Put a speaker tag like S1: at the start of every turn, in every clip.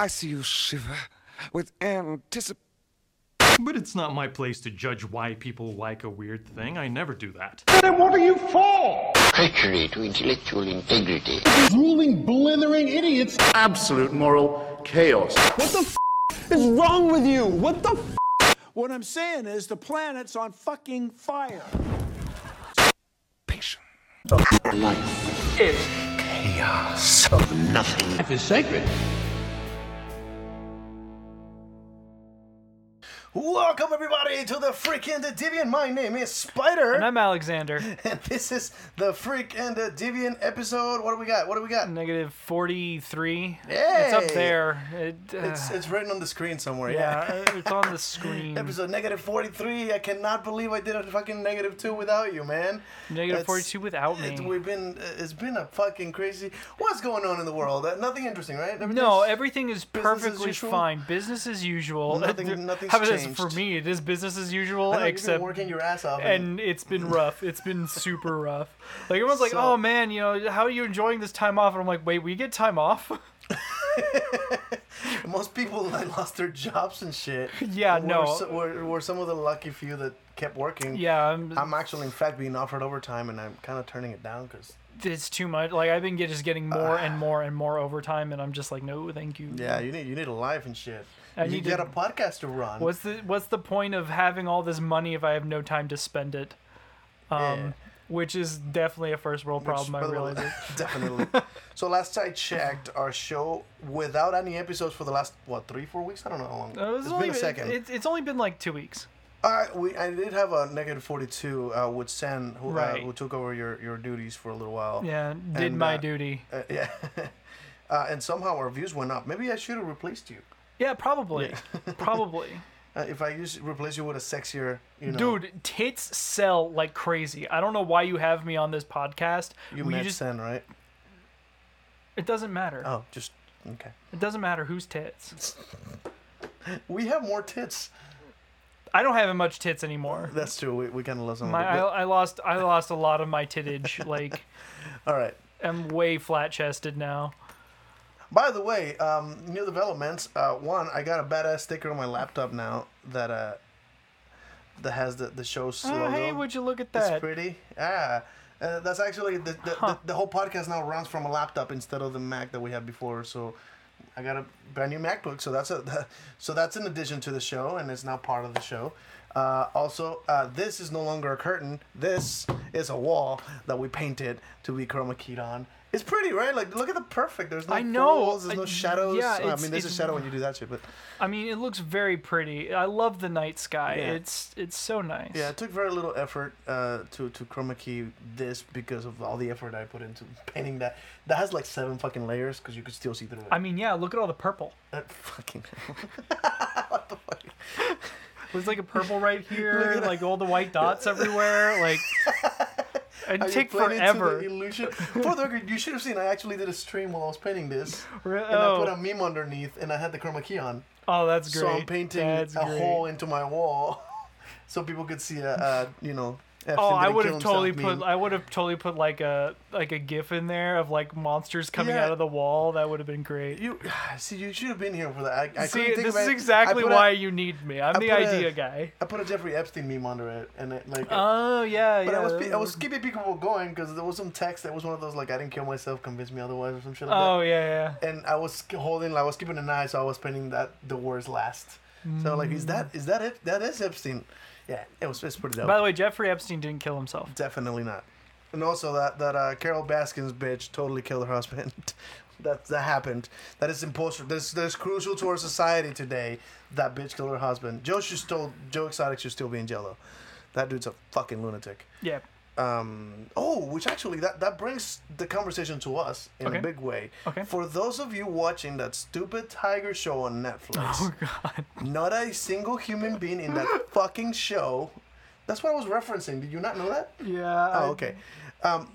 S1: I see you shiver with anticipation.
S2: But it's not my place to judge why people like a weird thing. I never do that.
S3: Then what are you for?
S4: treachery to intellectual integrity.
S3: Ruling blithering idiots.
S5: absolute moral chaos.
S3: What the f- is wrong with you? What the f- What I'm saying is the planet's on fucking fire. Patience.
S4: Life is chaos of nothing.
S5: Life is sacred.
S6: Welcome everybody to the Freak and the Deviant. My name is Spider,
S7: And I'm Alexander.
S6: and this is the Freak and the Deviant episode. What do we got? What do we got?
S7: Negative 43. It's
S6: Hey!
S7: up there. It, uh,
S6: It's it's written on the screen somewhere.
S7: yeah,
S6: Yeah.
S7: it's on the screen.
S6: Episode negative 43. I cannot believe I did a fucking negative two without you, man.
S7: Negative
S6: It's-
S7: 42 without
S6: It,
S7: me.
S6: we've been. It's been a fucking crazy. What's going on in the world? Uh, nothing interesting, right?
S7: No, everything is
S6: as
S7: perfectly
S6: usual?
S7: fine. Business as usual.
S6: Nothing- nothing's
S7: How about this?
S6: Changed.
S7: For me, it is business as usual,
S6: know,
S7: except
S6: been working your ass off.
S7: and it's been rough. It's been super rough. Like everyone's like, "Oh man, you know, how are you enjoying this time off?" And I'm like, "Wait, we get time off?"
S6: most people that lost their jobs and shit.
S7: Yeah,
S6: were,
S7: no.
S6: so- were, were some of the lucky few that kept working.
S7: yeah, I'm,
S6: I'm actually, in fact, being offered overtime, and I'm kind of turning it down because,
S7: it's too much. Like I've been get, just getting more and more and more overtime, and I'm just like, "No, thank you."
S6: yeah, you need you need a life and shit.
S7: I
S6: you
S7: need
S6: get
S7: to-
S6: a podcast to run.
S7: What's the What's the point of having all this money if I have no time to spend it? Um,
S6: Yeah.
S7: which is definitely a first world
S6: Which,
S7: problem. I
S6: by the way, definitely. so last I checked, our show without any episodes for the last what three, four weeks? I don't know how long.
S7: Uh,
S6: it's
S7: only,
S6: been a second.
S7: It, it's only been like two weeks.
S6: Right, we I did have a negative forty-two uh, with Sen, who uh, who took over your, your duties for a little while.
S7: Yeah, did
S6: And,
S7: my
S6: uh,
S7: duty.
S6: Uh, yeah. uh, and somehow our views went up. Maybe I should have replaced you.
S7: Yeah, probably, probably.
S6: Uh, if I use replace you with a sexier, you know,
S7: Dude, tits sell like crazy. I don't know why you have me on this podcast.
S6: you met
S7: just,
S6: Sen, right?
S7: It doesn't matter.
S6: Oh, just okay.
S7: It doesn't matter whose tits.
S6: We have more tits.
S7: I don't have much tits anymore.
S6: That's true. We, we kind of lost some.
S7: My, I. I lost I lost a lot of my tittage. Like
S6: All right.
S7: I'm way flat chested now.
S6: By the way, um, new developments. Uh, one, I got a badass sticker on my laptop now that uh, that has the the show's
S7: Oh,
S6: logo.
S7: hey, would you look at
S6: It's
S7: that?
S6: pretty. Ah, uh, that's actually the the, the the whole podcast now runs from a laptop instead of the Mac that we had before. So I got a brand new MacBook. So that's a so that's in addition to the show, and it's now part of the show. Uh, also, uh, this is no longer a curtain. This is a wall that we painted to be chroma keyed on. It's pretty, right? Like, look at the perfect. There's no
S7: I know.
S6: folds, there's no shadows.
S7: yeah,
S6: I mean, there's a shadow when you do that shit, but
S7: I mean, it looks very pretty. I love the night sky.
S6: Yeah.
S7: It's it's so nice.
S6: yeah, it took very little effort uh, to to chroma key this because of all the effort I put into painting that. That has like seven fucking layers because you could still see through it.
S7: I mean, yeah. Look at all the purple.
S6: Uh, fucking. What the fuck?
S7: There's like a purple right here,
S6: Look at
S7: and like all the white dots everywhere. Like
S6: Are
S7: take forever.
S6: Illusion. For the record, you should have seen. I actually did a stream while I was painting this,
S7: Re-
S6: and I put
S7: oh.
S6: a meme underneath, and I had the chroma key on.
S7: Oh, that's great.
S6: So I'm painting
S7: That's
S6: a
S7: great.
S6: hole into my wall, so people could see a, a you know.
S7: Oh, I would have totally put.
S6: meme.
S7: I would have totally put like a like a gif in there of like monsters coming
S6: Yeah.
S7: out of the wall. That would have been great.
S6: You see, you should have been here for that. I, I
S7: See,
S6: think
S7: this is exactly
S6: put a-
S7: why you need me. I'm the
S6: put a-
S7: idea guy.
S6: I put a Jeffrey Epstein meme under it, and it like.
S7: Oh yeah,
S6: but
S7: yeah.
S6: I was I was keeping people going because there was some text that was one of those like I didn't kill myself, convince me otherwise or some shit like
S7: Oh
S6: that.
S7: yeah, yeah.
S6: And I was holding, I was keeping an eye, so I was painting that the words last. So like, is mm. that is that it? That is Epstein. Yeah, it was it's pretty dope.
S7: By the way, Jeffrey Epstein didn't kill himself.
S6: Definitely not. And also that that uh, Carole Baskins bitch totally killed her husband. that that happened. That is important. That's that's crucial to our society today. That bitch killed her husband. Joe should still Joe Exotic should still be in Jello. That dude's a fucking lunatic.
S7: Yeah.
S6: Um, oh, which actually that that brings the conversation to us in
S7: Okay.
S6: a big way.
S7: Okay.
S6: For those of you watching that stupid tiger show on Netflix,
S7: Oh god.
S6: not a single human being in that fucking show. That's what I was referencing. Did you not know that?
S7: Yeah.
S6: Oh, okay. Um,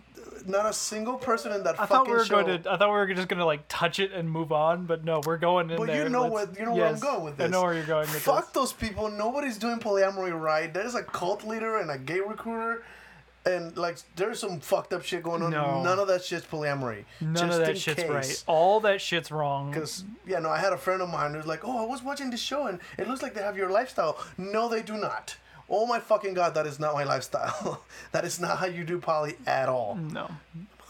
S6: not a single person in that
S7: I
S6: fucking
S7: thought we were
S6: show.
S7: going to. I thought we were just gonna like touch it and move on, but no, we're going in
S6: But
S7: there.
S6: you know
S7: Let's-
S6: what? You know where I'm going with this.
S7: I know where you're going with
S6: Fuck
S7: this.
S6: those people. Nobody's doing polyamory right. There's a cult leader and a gay recruiter. And like there's some fucked up shit going on.
S7: No.
S6: None of that shit's polyamory.
S7: None
S6: Just
S7: of that shit's
S6: case.
S7: right. All that shit's wrong.
S6: Because yeah, no, I had a friend of mine who's like, "Oh, I was watching this show and it looks like they have your lifestyle." No, they do not. Oh my fucking god, that is not my lifestyle. that is not how you do poly at all.
S7: No.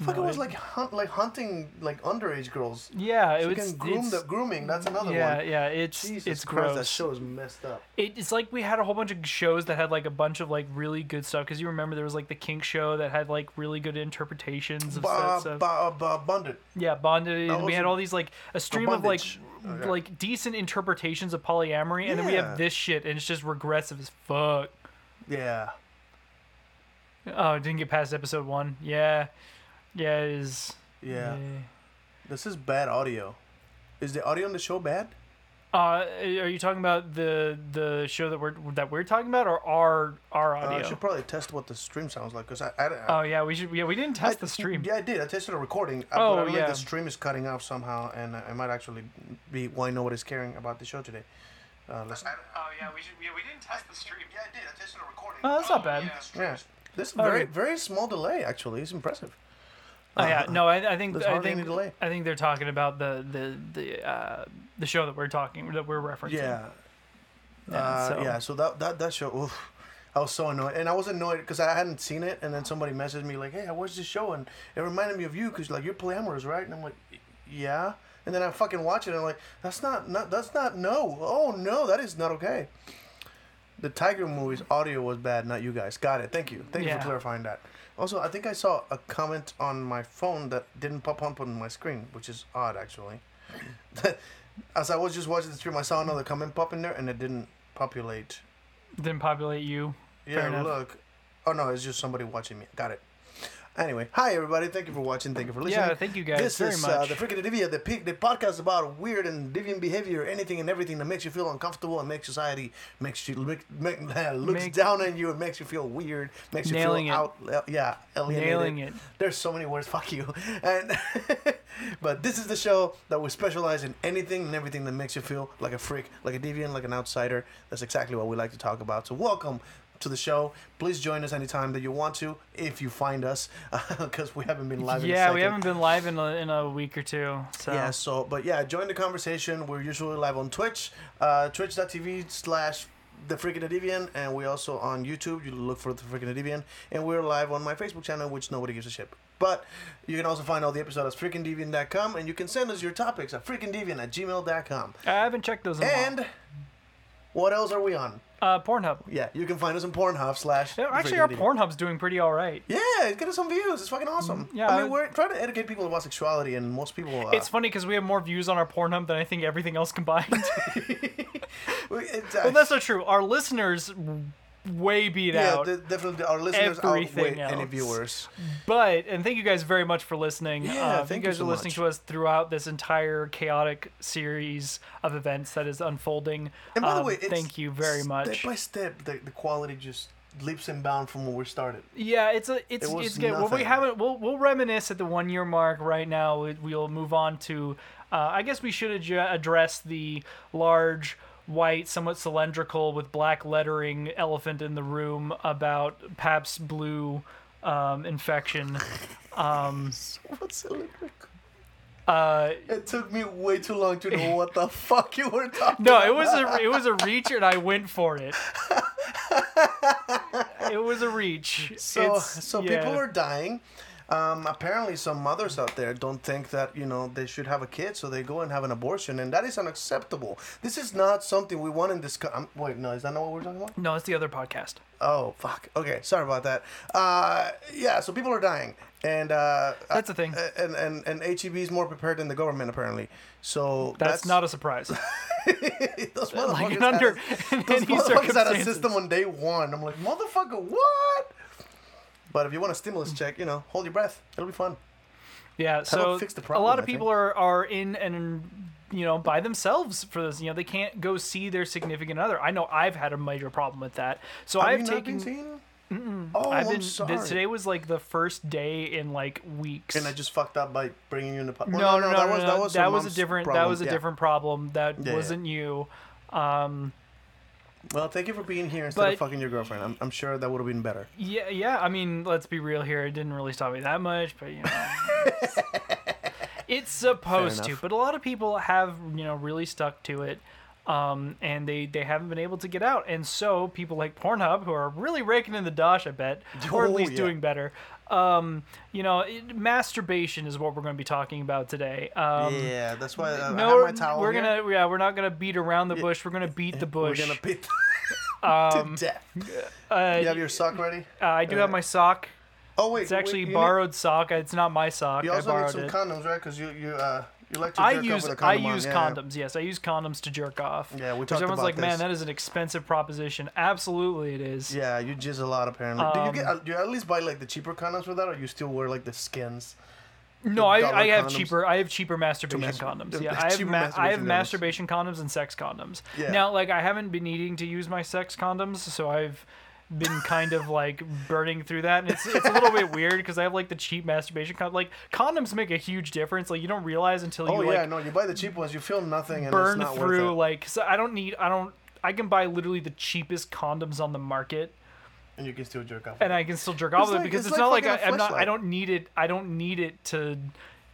S6: Fuck, it was like hunt, like hunting like underage girls.
S7: Yeah, it was.
S6: groom the, grooming. That's another
S7: yeah,
S6: one.
S7: yeah. yeah, It's
S6: Jesus
S7: it's
S6: Christ,
S7: gross.
S6: that show is messed up.
S7: It, it's like we had a whole bunch of shows that had like a bunch of like really good stuff. Because you remember there was like the Kink show that had like really good interpretations of
S6: Ba,
S7: stuff.
S6: ba, ba, bonded.
S7: Yeah, bonded. And we had all these like a stream of like.
S6: Oh, okay.
S7: like decent interpretations of polyamory, and then we have this shit, and it's just regressive as fuck.
S6: Yeah.
S7: Oh, didn't get past episode one. Yeah, yeah, it is.
S6: Yeah. This is bad audio. Is the audio on the show bad?
S7: Uh, are you talking about the the show that we're that we're talking about, or our our
S6: Uh,
S7: audio?
S6: I should probably test what the stream sounds like because I, I,
S7: oh yeah, we should. Yeah, we didn't test
S6: I-
S7: the stream.
S6: Yeah, I did. I tested a recording. uh,
S7: Oh,
S6: but I believe
S7: yeah.
S6: the stream is cutting off somehow, and I might actually be why nobody's caring about the show today. Uh, listen.
S7: Oh yeah, we should. Yeah, we didn't test the stream.
S6: Yeah, I did. I tested a recording.
S7: Oh, that's not bad.
S6: Yeah. This is very
S7: Okay.
S6: very small delay. Actually, it's impressive.
S7: Oh yeah, no, I, I think
S6: There's
S7: I
S6: hardly
S7: think
S6: delay.
S7: I think they're talking about the the the uh, the show that we're talking that we're referencing.
S6: Yeah.
S7: Yeah,
S6: uh,
S7: so-
S6: yeah. So that that that show. Oof, I was so annoyed, and I was annoyed because I hadn't seen it, and then somebody messaged me like, "Hey, I watched this show, and it reminded me of you because like you're polyamorous, right?" And I'm like, "Yeah." And then I fucking watch it, and I'm like, "That's not not that's not no. Oh no, that is not okay." The Tiger movie's audio was bad, not you guys. Got it. Thank you. Thank you
S7: Yeah.
S6: for clarifying that. Also, I think I saw a comment on my phone that didn't pop up on my screen, which is odd actually. As I was just watching the stream, I saw another comment pop in there, and it didn't populate.
S7: Didn't populate you.
S6: Yeah, look. Oh no, it's just somebody watching me. Got it. Anyway, hi everybody. Thank you for watching. Thank you for listening.
S7: Yeah, thank you guys
S6: This
S7: very
S6: is Uh, the Freak and Deviant, the pe- the podcast about weird and deviant behavior, anything and everything that makes you feel uncomfortable and makes society makes you make, make, looks
S7: Make-
S6: down on you and makes you feel weird, makes you feel
S7: it.
S6: out. uh, yeah, alienated.
S7: Nailing it.
S6: There's so many words. Fuck you. And but this is the show that we specialize in anything and everything that makes you feel like a freak, like a deviant, like an outsider. That's exactly what we like to talk about. So welcome to the show. Please join us anytime that you want to, if you find us, because we haven't been live. in
S7: Yeah, we haven't been live in a, in a week or two. So
S6: Yeah, so but yeah, join the conversation. We're usually live on Twitch, uh, twitch.tv slash the freaking Deviant, and we also on YouTube. You look for the freaking Deviant, and we're live on my Facebook channel, which nobody gives a shit. But you can also find all the episodes at freakingdeviant.com, and you can send us your topics at freakingdeviant at gmail.com.
S7: I haven't checked those in a while.
S6: And what else are we on?
S7: uh, Pornhub.
S6: Yeah, you can find us on Pornhub slash.
S7: Yeah, Actually, our. Pornhub's doing pretty all right.
S6: Yeah, it's getting some views. It's fucking awesome.
S7: yeah,
S6: I
S7: I-
S6: mean, we're trying to educate people about sexuality, and most people. Uh,
S7: It's funny because we have more views on our Pornhub than I think everything else combined. well, that's not true. Our listeners way beat
S6: Yeah,
S7: out.
S6: de- definitely our listeners
S7: everything
S6: outweigh any viewers.
S7: But and thank you guys very much for listening.
S6: Yeah,
S7: uh,
S6: thank
S7: you
S6: you
S7: guys
S6: so
S7: are listening
S6: much.
S7: to us throughout this entire chaotic series of events that is unfolding.
S6: And by the
S7: Um,
S6: way, it's
S7: thank you very much.
S6: Step by step, the, the quality just leaps and bounds from where we started.
S7: Yeah, it's a it's
S6: It
S7: it's good. Well, we haven't. We'll we'll reminisce at the one year mark right now. We- We'll move on to. Uh, I guess we should address the large white, somewhat cylindrical with black lettering elephant in the room about Pabst Blue um, infection.
S6: What's cylindrical?
S7: Uh,
S6: It took me way too long to know what the fuck you were talking
S7: no,
S6: about.
S7: it was a it was a reach, and I went for it. it was a reach.
S6: So,
S7: It's-
S6: so
S7: yeah.
S6: people are dying. Um, apparently, some mothers out there don't think that you know they should have a kid, so they go and have an abortion, and that is unacceptable. This is not something we want in this. Co- um, wait, no, is that not what we're talking about?
S7: No, it's the other podcast.
S6: Oh fuck. Okay, sorry about that. Uh, yeah, so people are dying, and uh,
S7: That's the thing.
S6: uh, And and and HEB is more prepared than the government apparently. So
S7: That's, not a surprise.
S6: those
S7: like
S6: motherfuckers
S7: an under
S6: had a, those motherfuckers had a system on day one. I'm like, motherfucker, what? But if you want a stimulus check, you know, hold your breath. It'll be fun.
S7: Yeah, so
S6: fix the
S7: a lot of
S6: I think.
S7: people are are in and you know by themselves for this. You know, they can't go see their significant other. I know I've had a major problem with that. So
S6: Have
S7: I've
S6: you
S7: taken.
S6: not been seen? Oh,
S7: I've
S6: I'm
S7: been.
S6: sorry.
S7: th- today was like the first day in like weeks.
S6: and I just fucked up by bringing you in the. Po-
S7: no,
S6: well,
S7: no, no,
S6: that
S7: no,
S6: was
S7: no,
S6: that was,
S7: that was a
S6: mom's
S7: different. That was a
S6: yeah.
S7: different problem. That
S6: Yeah, yeah.
S7: wasn't you. Um,
S6: Well, thank you for being here instead
S7: But-
S6: of fucking your girlfriend. I'm, I'm sure that would have been better.
S7: Yeah, yeah. I mean, let's be real here. It didn't really stop me that much, but you know, it's, it's supposed to. But a lot of people have, you know, really stuck to it, um, and they they haven't been able to get out. And so people like Pornhub, who are really raking in the dosh, I bet, or at
S6: Oh,
S7: least
S6: yeah.
S7: doing better. Um, you know, it, masturbation is what we're going to be talking about today. Um,
S6: yeah, that's why uh, I
S7: No,
S6: have my towel
S7: we're
S6: here.
S7: gonna yeah, we're not gonna beat around the bush. We're gonna beat the bush.
S6: We're gonna beat
S7: Um,
S6: to death.
S7: uh,
S6: You have your sock ready?
S7: uh, I do have my sock.
S6: Oh wait,
S7: It's actually
S6: wait,
S7: borrowed sock. It's not my sock.
S6: Need, you
S7: I
S6: also need some
S7: it.
S6: condoms, right? Because you you uh you like to
S7: I use I
S6: condom on.
S7: use
S6: Yeah, yeah.
S7: condoms. Yes, I use condoms to jerk off.
S6: Yeah, we talked
S7: everyone's
S6: about
S7: like, man, that is an expensive proposition. Absolutely, it is.
S6: Yeah, you jizz a lot apparently. do you get?
S7: Um,
S6: Uh, do you at least buy like the cheaper condoms for that, or you still wear like the skins?
S7: No, I, I have
S6: condoms?
S7: cheaper. I have cheaper masturbation
S6: mastur-
S7: condoms. Yeah, I have ma- I have
S6: masturbation condoms.
S7: masturbation condoms and sex condoms.
S6: Yeah.
S7: Now, like, I haven't been needing to use my sex condoms, so I've been kind of like burning through that, and it's it's a little bit weird because I have like the cheap masturbation con- like condoms make a huge difference. Like you don't realize until you
S6: Oh
S7: you
S6: yeah,
S7: like
S6: no, you buy the cheap ones, you feel nothing, and
S7: burn
S6: it's not
S7: through
S6: worth it.
S7: like so I don't need I don't I can buy literally the cheapest condoms on the market
S6: and you can still jerk off.
S7: and I can still jerk off with
S6: like-
S7: it because
S6: it's
S7: it's,
S6: like
S7: not like
S6: fucking
S7: I, I'm not I don't need it I don't need it to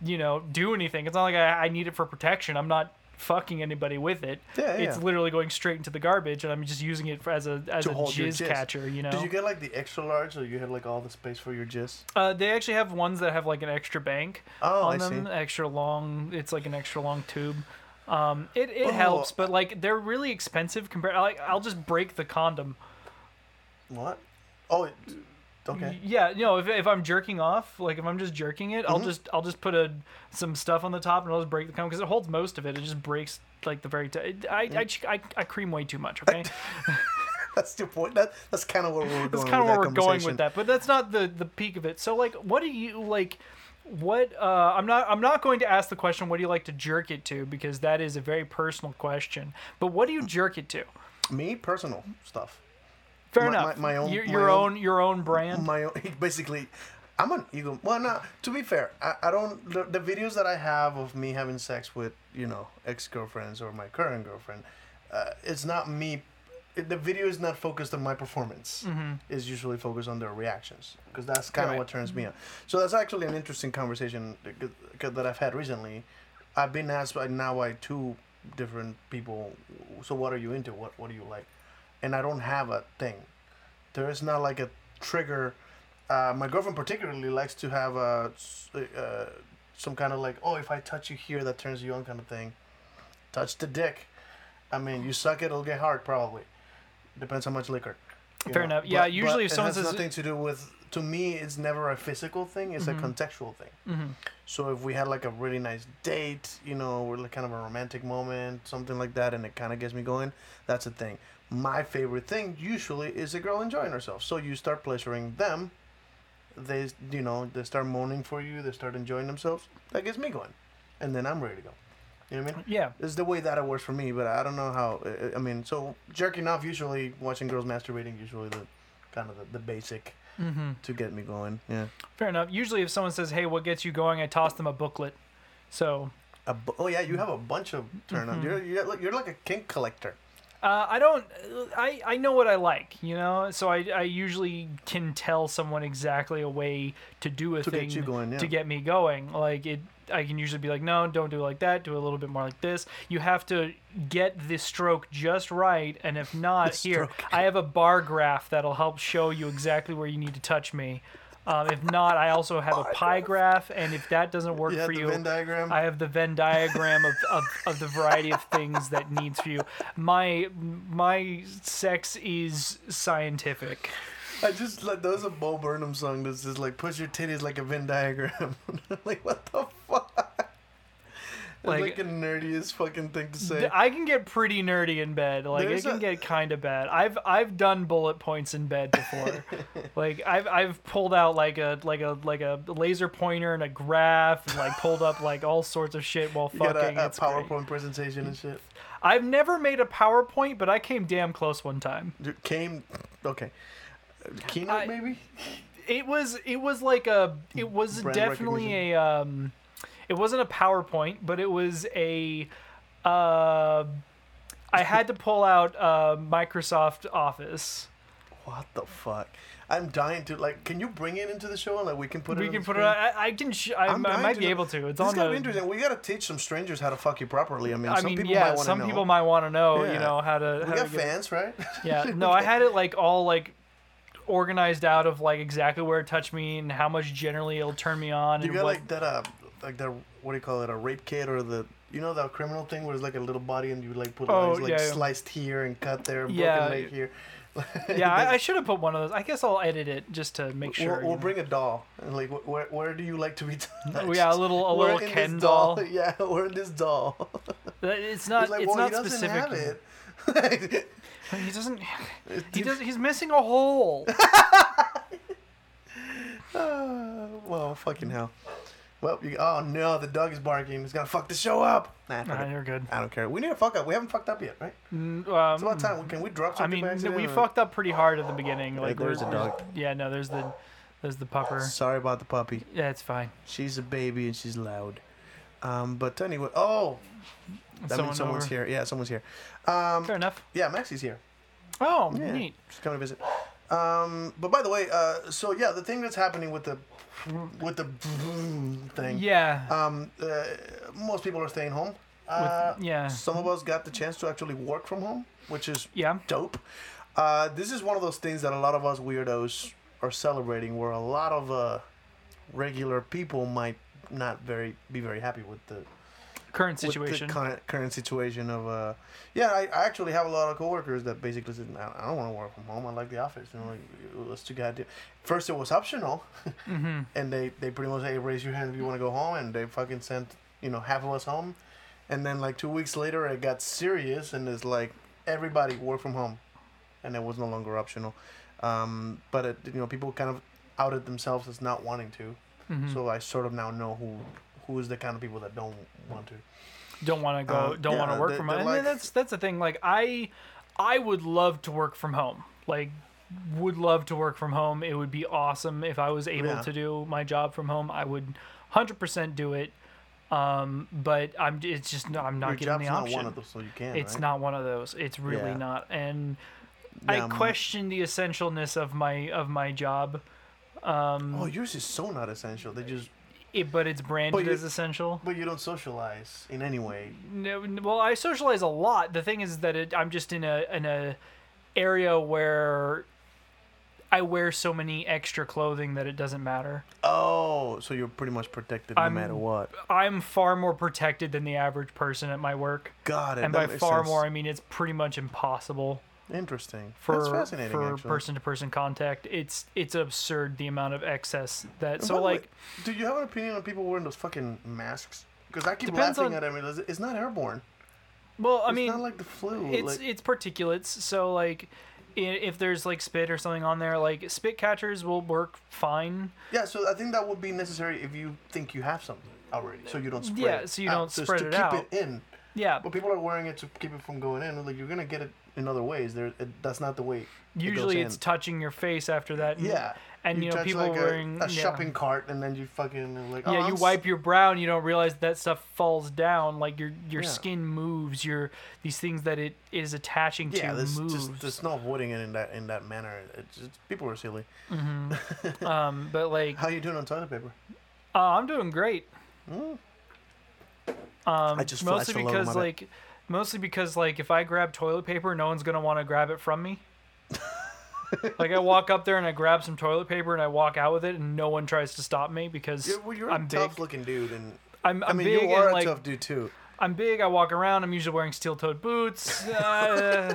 S7: you know do anything. It's not like I, I need it for protection. I'm not fucking anybody with it.
S6: Yeah,
S7: It's literally going straight into the garbage and I'm just using it for, as a as
S6: to
S7: a
S6: hold
S7: jizz
S6: jizz.
S7: catcher, you know.
S6: Did you get like the extra large, so you had like all the space for your jizz?
S7: Uh, they actually have ones that have like an extra bank
S6: Oh,
S7: on
S6: I
S7: them,
S6: see.
S7: extra long. It's like an extra long tube. Um, it it
S6: Oh.
S7: helps, but like they're really expensive compared. Like I'll just break the condom.
S6: What? Oh, it, okay.
S7: Yeah, you know, if, if I'm jerking off, like if I'm just jerking it,
S6: Mm-hmm.
S7: I'll just I'll just put a some stuff on the top and I'll just break the condom because it holds most of it. It just breaks like the very. T- I, I,
S6: Mm.
S7: I, I cream way too much. Okay,
S6: That's the point. That that's kind of where we're going.
S7: that's kind of where we're going with that. But that's not the the peak of it. So like, what do you like? What uh, I'm not I'm not going to ask the question. What do you like to jerk it to? Because that is a very personal question. But what do you jerk it to?
S6: Me, personal stuff.
S7: Fair
S6: My-
S7: enough.
S6: my- my own-
S7: your,
S6: my own-
S7: own your own brand.
S6: My own, basically, I'm an ego. Well, no. To be fair, I, I don't. The, the videos that I have of me having sex with you know ex girlfriends or my current girlfriend, uh, it's not me. It, the video is not focused on my performance. It's usually focused on their reactions because that's kind of
S7: Right.
S6: what turns me on. So that's actually an interesting conversation that- that that I've had recently. I've been asked by now by two different people. So what are you into? What What do you like? And I don't have a thing. There is not like a trigger. Uh, my girlfriend particularly likes to have a, uh, some kind of like, oh, if I touch you here, that turns you on kind of thing. Touch the dick. I mean, you suck it, it'll get hard probably. Depends how much liquor.
S7: Fair
S6: know.
S7: enough. Yeah, usually
S6: but
S7: if someone
S6: it has
S7: says-
S6: nothing to do with. To me, it's never a physical thing. It's a contextual thing.
S7: Mm-hmm.
S6: So if we had like a really nice date, you know, we're like kind of a romantic moment, something like that, and it kind of gets me going, that's a thing. My favorite thing usually is a girl enjoying herself. So you start pleasuring them. They, you know, they start moaning for you. They start enjoying themselves. That gets me going, and then I'm ready to go. You know what I mean?
S7: yeah.
S6: It's the way that it works for me, but I don't know how. I- I mean, so jerking off usually, watching girls masturbating usually the kind of the, the basic
S7: Mm-hmm.
S6: to get me going. Yeah.
S7: Fair enough. Usually, if someone says, "Hey, what gets you going?" I toss them a booklet. So
S6: A bu- oh yeah, you have a bunch of turn
S7: Mm-hmm.
S6: You're, you're like you're like a kink collector.
S7: Uh, I don't. I I know what I like, you know. So I I usually can tell someone exactly a way to do a
S6: To get
S7: thing
S6: you going, yeah.
S7: to get me going. Like it. I can usually be like, no, don't do it like that. Do a little bit more like this. You have to get the stroke just right, and if not, here. I have a bar graph that'll help show you exactly where you need to touch me. Um, if not, I also have a pie graph, and if that doesn't work
S6: You
S7: for you? I have the Venn diagram of, of, of the variety of things that needs for you. My my sex is scientific.
S6: I just like those a Bo Burnham song that's just like push your titties like a Venn diagram. like what the fuck?
S7: Like-
S6: like, the nerdiest fucking thing to say.
S7: I can get pretty nerdy in bed. Like
S6: There's
S7: it can
S6: a-
S7: get kind of bad. I've I've done bullet points in bed before. like I've I've pulled out like a like a like a laser pointer and a graph and like pulled up like all sorts of shit while
S6: You got
S7: fucking.
S6: a, a
S7: it's great.
S6: PowerPoint presentation and shit.
S7: I've never made a PowerPoint, but I came damn close one time.
S6: Dude, Came okay. Keynote
S7: I-
S6: maybe?
S7: it was it was like a it was
S6: Brand
S7: definitely a um it wasn't a powerpoint but it was a uh I had to pull out uh, Microsoft Office.
S6: What the fuck? I'm dying to like. Can you bring it into the show and like we can put it?
S7: We can put it. I, I can. Sh- I, I might be
S6: know-
S7: able to. It's
S6: this
S7: on the.
S6: interesting. We gotta teach some strangers how to fuck you properly. I mean,
S7: I
S6: some
S7: mean,
S6: people
S7: yeah,
S6: might want to
S7: some
S6: know.
S7: people might want to know. You know how to.
S6: We
S7: how
S6: got
S7: to
S6: fans, right?
S7: Yeah. No, I had it like all like organized out of like exactly where it touched me and how much generally it'll turn me on.
S6: You
S7: and
S6: got
S7: what,
S6: like that, uh, like that. What do you call it? A rape kit or the. You know that criminal thing where it's like a little body and you like put
S7: Oh,
S6: lines like
S7: yeah,
S6: sliced here and cut there, and
S7: Yeah.
S6: broken leg here.
S7: yeah, I, I should have put one of those. I guess I'll edit it just to make sure.
S6: We'll, we'll bring a doll. And like, wh- where where do you like to be touched?
S7: Yeah, a little- a
S6: We're
S7: little Ken doll.
S6: Yeah, we're in this doll.
S7: It's not.
S6: Like,
S7: it's
S6: well,
S7: not specific.
S6: have it.
S7: He doesn't. He does. He's missing a hole.
S6: well, fucking hell. Well, you, oh no, the dog is barking. He's gonna fuck the show up. Nah,
S7: Nah, you're good.
S6: I don't care. We need to fuck up. We haven't fucked up yet, right?
S7: Um,
S6: It's about time. Can we drop something?
S7: I
S6: something
S7: mean,
S6: by
S7: we
S6: or-
S7: fucked up pretty hard at the beginning. Like
S6: there's
S7: we're-
S6: a dog.
S7: Yeah, no, there's the, there's the pupper.
S6: Sorry about the puppy.
S7: Yeah, it's fine.
S6: She's a baby and she's loud. Um, but anyway, oh, that
S7: Someone
S6: means someone's
S7: over.
S6: here. Yeah, someone's here. Um,
S7: Fair enough.
S6: yeah, Maxie's here.
S7: Oh,
S6: Yeah,
S7: neat.
S6: she's coming to visit. Um, but by the way, uh, so yeah, the thing that's happening with the with the thing.
S7: Yeah.
S6: Um, uh, most people are staying home. Uh,
S7: yeah.
S6: Some of us got the chance to actually work from home, which is
S7: Yeah.
S6: dope. Uh, this is one of those things that a lot of us weirdos are celebrating, where a lot of uh, regular people might not very be very happy with the
S7: Current situation.
S6: the current, current situation of uh yeah I, I actually have a lot of coworkers that basically said I, don't want to work from home. I like the office. You know like let's too goddamn first it was optional.
S7: Mm-hmm.
S6: and they they pretty much say raise your hand if you want to go home. And they fucking sent you know half of us home. And then like two weeks later it got serious and it's like everybody work from home. And it was no longer optional. Um but it, you know people kind of outed themselves as not wanting to.
S7: Mm-hmm.
S6: so I sort of now know who who is the kind of people that don't want to
S7: don't want to go.
S6: Uh,
S7: don't want to work
S6: they-
S7: from home. And that's that's the thing. Like I, I would love to work from home. Like, would love to work from home. It would be awesome if I was able
S6: Yeah.
S7: to do my job from home. I would, hundred percent do it. Um, but I'm. It's just no- I'm not
S6: Your
S7: getting the
S6: not
S7: option.
S6: one of those, so you can.
S7: it's
S6: right?
S7: not one of those. It's really
S6: Yeah.
S7: not. And
S6: Yeah,
S7: I question the essentialness of my of my job.
S6: Oh, yours is so not essential. They just,
S7: It, but it's branded
S6: you-
S7: as essential.
S6: but you don't socialize in any way.
S7: No, well, I socialize a lot. The thing is that it, I'm just in a in a area where I wear so many extra clothing that it doesn't matter.
S6: Oh, so you're pretty much protected no
S7: I'm-
S6: matter what.
S7: I'm far more protected than the average person at my work,
S6: Got it.
S7: and by far
S6: sense.
S7: more, I mean it's pretty much impossible
S6: Interesting.
S7: for
S6: That's fascinating.
S7: for person to person contact. It's it's absurd the amount of excess that.
S6: And
S7: So
S6: the way,
S7: like,
S6: do you have an opinion on people wearing those fucking masks? Because I keep laughing
S7: on-
S6: at them. It's, it's not airborne.
S7: well, I
S6: it's
S7: mean,
S6: not like the flu.
S7: it's
S6: like,
S7: it's particulates so like if there's like spit or something on there like spit catchers will work fine
S6: yeah, so I think that would be necessary if you think you have something already, so you don't spread.
S7: Yeah, so you don't
S6: Just
S7: spread
S6: to
S7: it
S6: keep
S7: out.
S6: it in.
S7: yeah
S6: But people are wearing it to keep it from going in. Like you're gonna get it in other ways. There, it, that's not the way. it
S7: usually
S6: goes
S7: it's
S6: in.
S7: touching your face after that and,
S6: Yeah.
S7: and you, know
S6: touch
S7: people
S6: like a,
S7: wearing
S6: a
S7: yeah.
S6: shopping cart and then you fucking like. oh,
S7: yeah,
S6: I'm
S7: you
S6: s-
S7: wipe your brow and you don't realize that stuff falls down. Like your your
S6: Yeah.
S7: skin moves. Your these things that it is attaching
S6: Yeah,
S7: to
S6: there's
S7: moves.
S6: just there's no avoiding it in that in that manner. Just, people are silly.
S7: um, but like
S6: How you doing on toilet paper?
S7: uh, I'm doing great. Um,
S6: I just
S7: mostly
S6: flashed a logo,
S7: because like. Mostly because like if I grab toilet paper, no one's gonna want to grab it from me. like I walk up there and I grab some toilet paper and I walk out with it and no one tries to stop me because
S6: Yeah, well, you're
S7: I'm
S6: a
S7: big.
S6: tough looking dude, and
S7: I'm, I'm
S6: I mean
S7: big
S6: you are
S7: and
S6: a
S7: like
S6: tough dude too.
S7: I'm big. I walk around. I'm usually wearing steel-toed boots. Uh,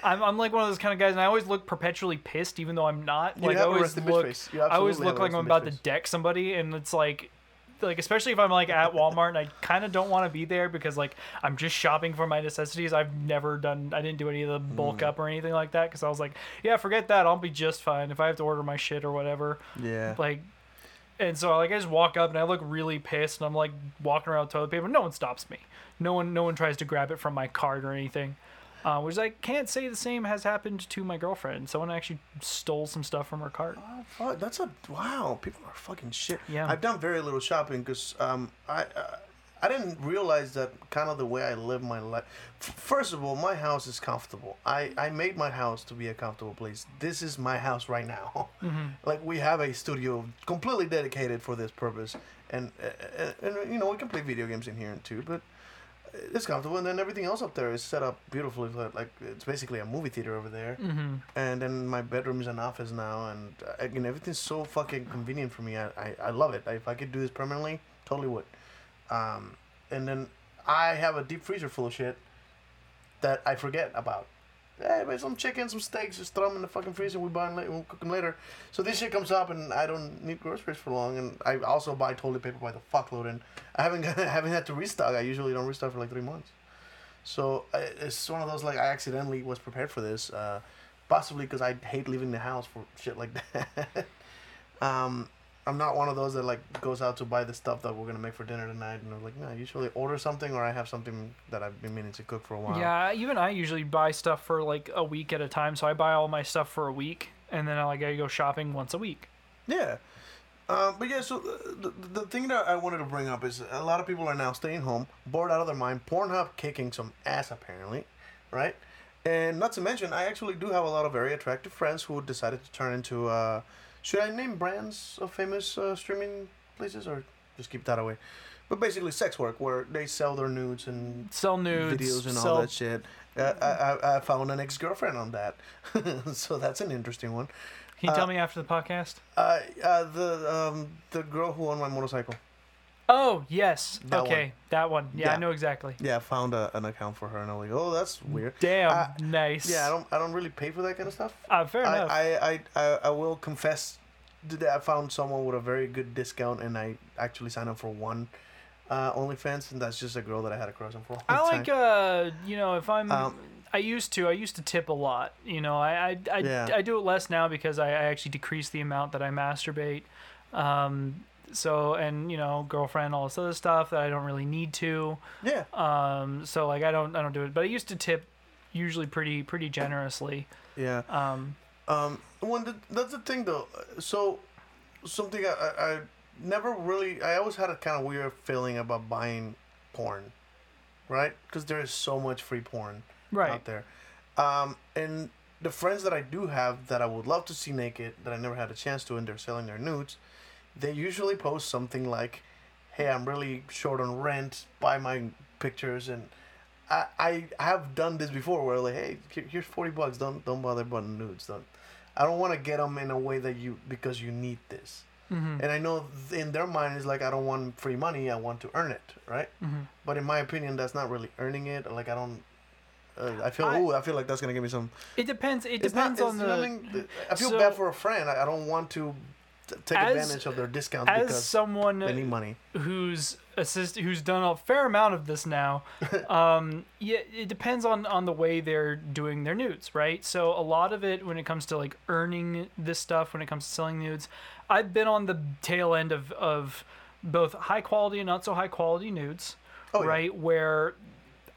S7: I'm, I'm like one of those kind of guys, and I always look perpetually pissed, even though I'm not.
S6: You
S7: like I
S6: a
S7: always look,
S6: face.
S7: I always look like I'm about
S6: bitch
S7: to deck somebody, and it's like, like especially if I'm like at Walmart and I kind of don't want to be there because like I'm just shopping for my necessities. I've never done. I didn't do any of the bulk
S6: Mm.
S7: up or anything like that because I was like, yeah, forget that. I'll be just fine if I have to order my shit or whatever.
S6: Yeah.
S7: Like, and so like I just walk up and I look really pissed and I'm like walking around with toilet paper. No one stops me. No one no one tries to grab it from my cart or anything. Uh, which I can't say the same has happened to my girlfriend. Someone actually stole some stuff from her cart.
S6: Oh, fuck, that's a wow. People are fucking shit.
S7: Yeah.
S6: I've done very little shopping because um I uh, I didn't realize that kind of the way I live my life. First of all, my house is comfortable. I, I made my house to be a comfortable place. This is my house right now. like we have a studio completely dedicated for this purpose, and, uh, uh, and you know we can play video games in here too, but it's comfortable. And then everything else up there is set up beautifully. Like it's basically a movie theater over there.
S7: Mm-hmm.
S6: And then my bedroom is an office now, and uh, again everything's so fucking convenient for me. I, I, I love it. If I could do this permanently, totally would. Um, and then I have a deep freezer full of shit that I forget about. Hey, but some chicken, some steaks, just throw them in the fucking freezer. We buy them later. We'll cook them later. So this shit comes up, and I don't need groceries for long. And I also buy toilet paper by the fuckload, and I haven't got, haven't had to restock. I usually don't restock for like three months. So I, it's one of those like I accidentally was prepared for this, uh, possibly because I hate leaving the house for shit like that. um, I'm not one of those that like goes out to buy the stuff that we're gonna make for dinner tonight, and I'm like, no, I usually order something or I have something that I've been meaning to cook for a while.
S7: Yeah, even I usually buy stuff for like a week at a time. So I buy all my stuff for a week, and then I like I go shopping once a week.
S6: Yeah. Um, but yeah, so uh, the, the, the thing that I wanted to bring up is a lot of people are now staying home, bored out of their mind. Pornhub kicking some ass apparently, right? And not to mention, I actually do have a lot of very attractive friends who decided to turn into. Uh, should I name brands of famous uh, streaming places or just keep that away? But basically, sex work where they sell their nudes and
S7: Sell nudes,
S6: videos and
S7: sell-
S6: all that shit. Uh, I, I, I found an ex girlfriend on that, so that's an interesting one.
S7: Can you tell me after the podcast?
S6: Uh, uh, the um, the girl who owned my motorcycle.
S7: Oh yes,
S6: That
S7: okay,
S6: one.
S7: that one. Yeah, I know exactly.
S6: Yeah, I found a, an account for her, and I'm like, oh, that's weird.
S7: Damn, nice.
S6: Yeah, I don't I don't really pay for that kind of stuff.
S7: Uh, fair enough.
S6: I, I, I, I, I will confess that I found someone with a very good discount, and I actually signed up for one uh, OnlyFans, and that's just a girl that I had a crush on for. a long
S7: I like
S6: time.
S7: uh, you know, if I'm.
S6: Um,
S7: I used to. I used to tip a lot. You know, I I, I,
S6: Yeah.
S7: I do it less now because I, I actually decrease the amount that I masturbate. Um, so and you know, girlfriend, all this other stuff that I don't really need to.
S6: yeah.
S7: Um, so like I don't I don't do it, but I used to tip usually pretty pretty generously.
S6: Yeah.
S7: Um,
S6: Um, when the, that's the thing though. So, something I, I, I never really. I always had a kind of weird feeling about buying porn, right? Because there is so much free porn
S7: Right.
S6: out there. Um, and the friends that I do have that I would love to see naked that I never had a chance to, and they're selling their nudes. They usually post something like, "Hey, I'm really short on rent. Buy my pictures." And I, I have done this before, where like, "Hey, here's forty bucks. Don't don't bother buying nudes. Don't." I don't want to get them in a way that you because you need this.
S7: Mm-hmm.
S6: And I know in their mind is like I don't want free money. I want to earn it, right?
S7: Mm-hmm.
S6: But in my opinion, that's not really earning it. Like I don't. Uh, I feel.
S7: I-
S6: ooh, I feel like that's gonna give me some.
S7: it depends. It
S6: not-
S7: depends
S6: it's
S7: on the.
S6: nothing- I feel
S7: so-
S6: bad for a friend. I, I don't want to take
S7: As-
S6: advantage of their discount
S7: As
S6: because
S7: someone
S6: they need money.
S7: who's assist who's done a fair amount of this now um yeah it depends on on the way they're doing their nudes right so a lot of it when it comes to like earning this stuff when it comes to selling nudes i've been on the tail end of of both high quality and not so high quality nudes
S6: Oh, yeah.
S7: right where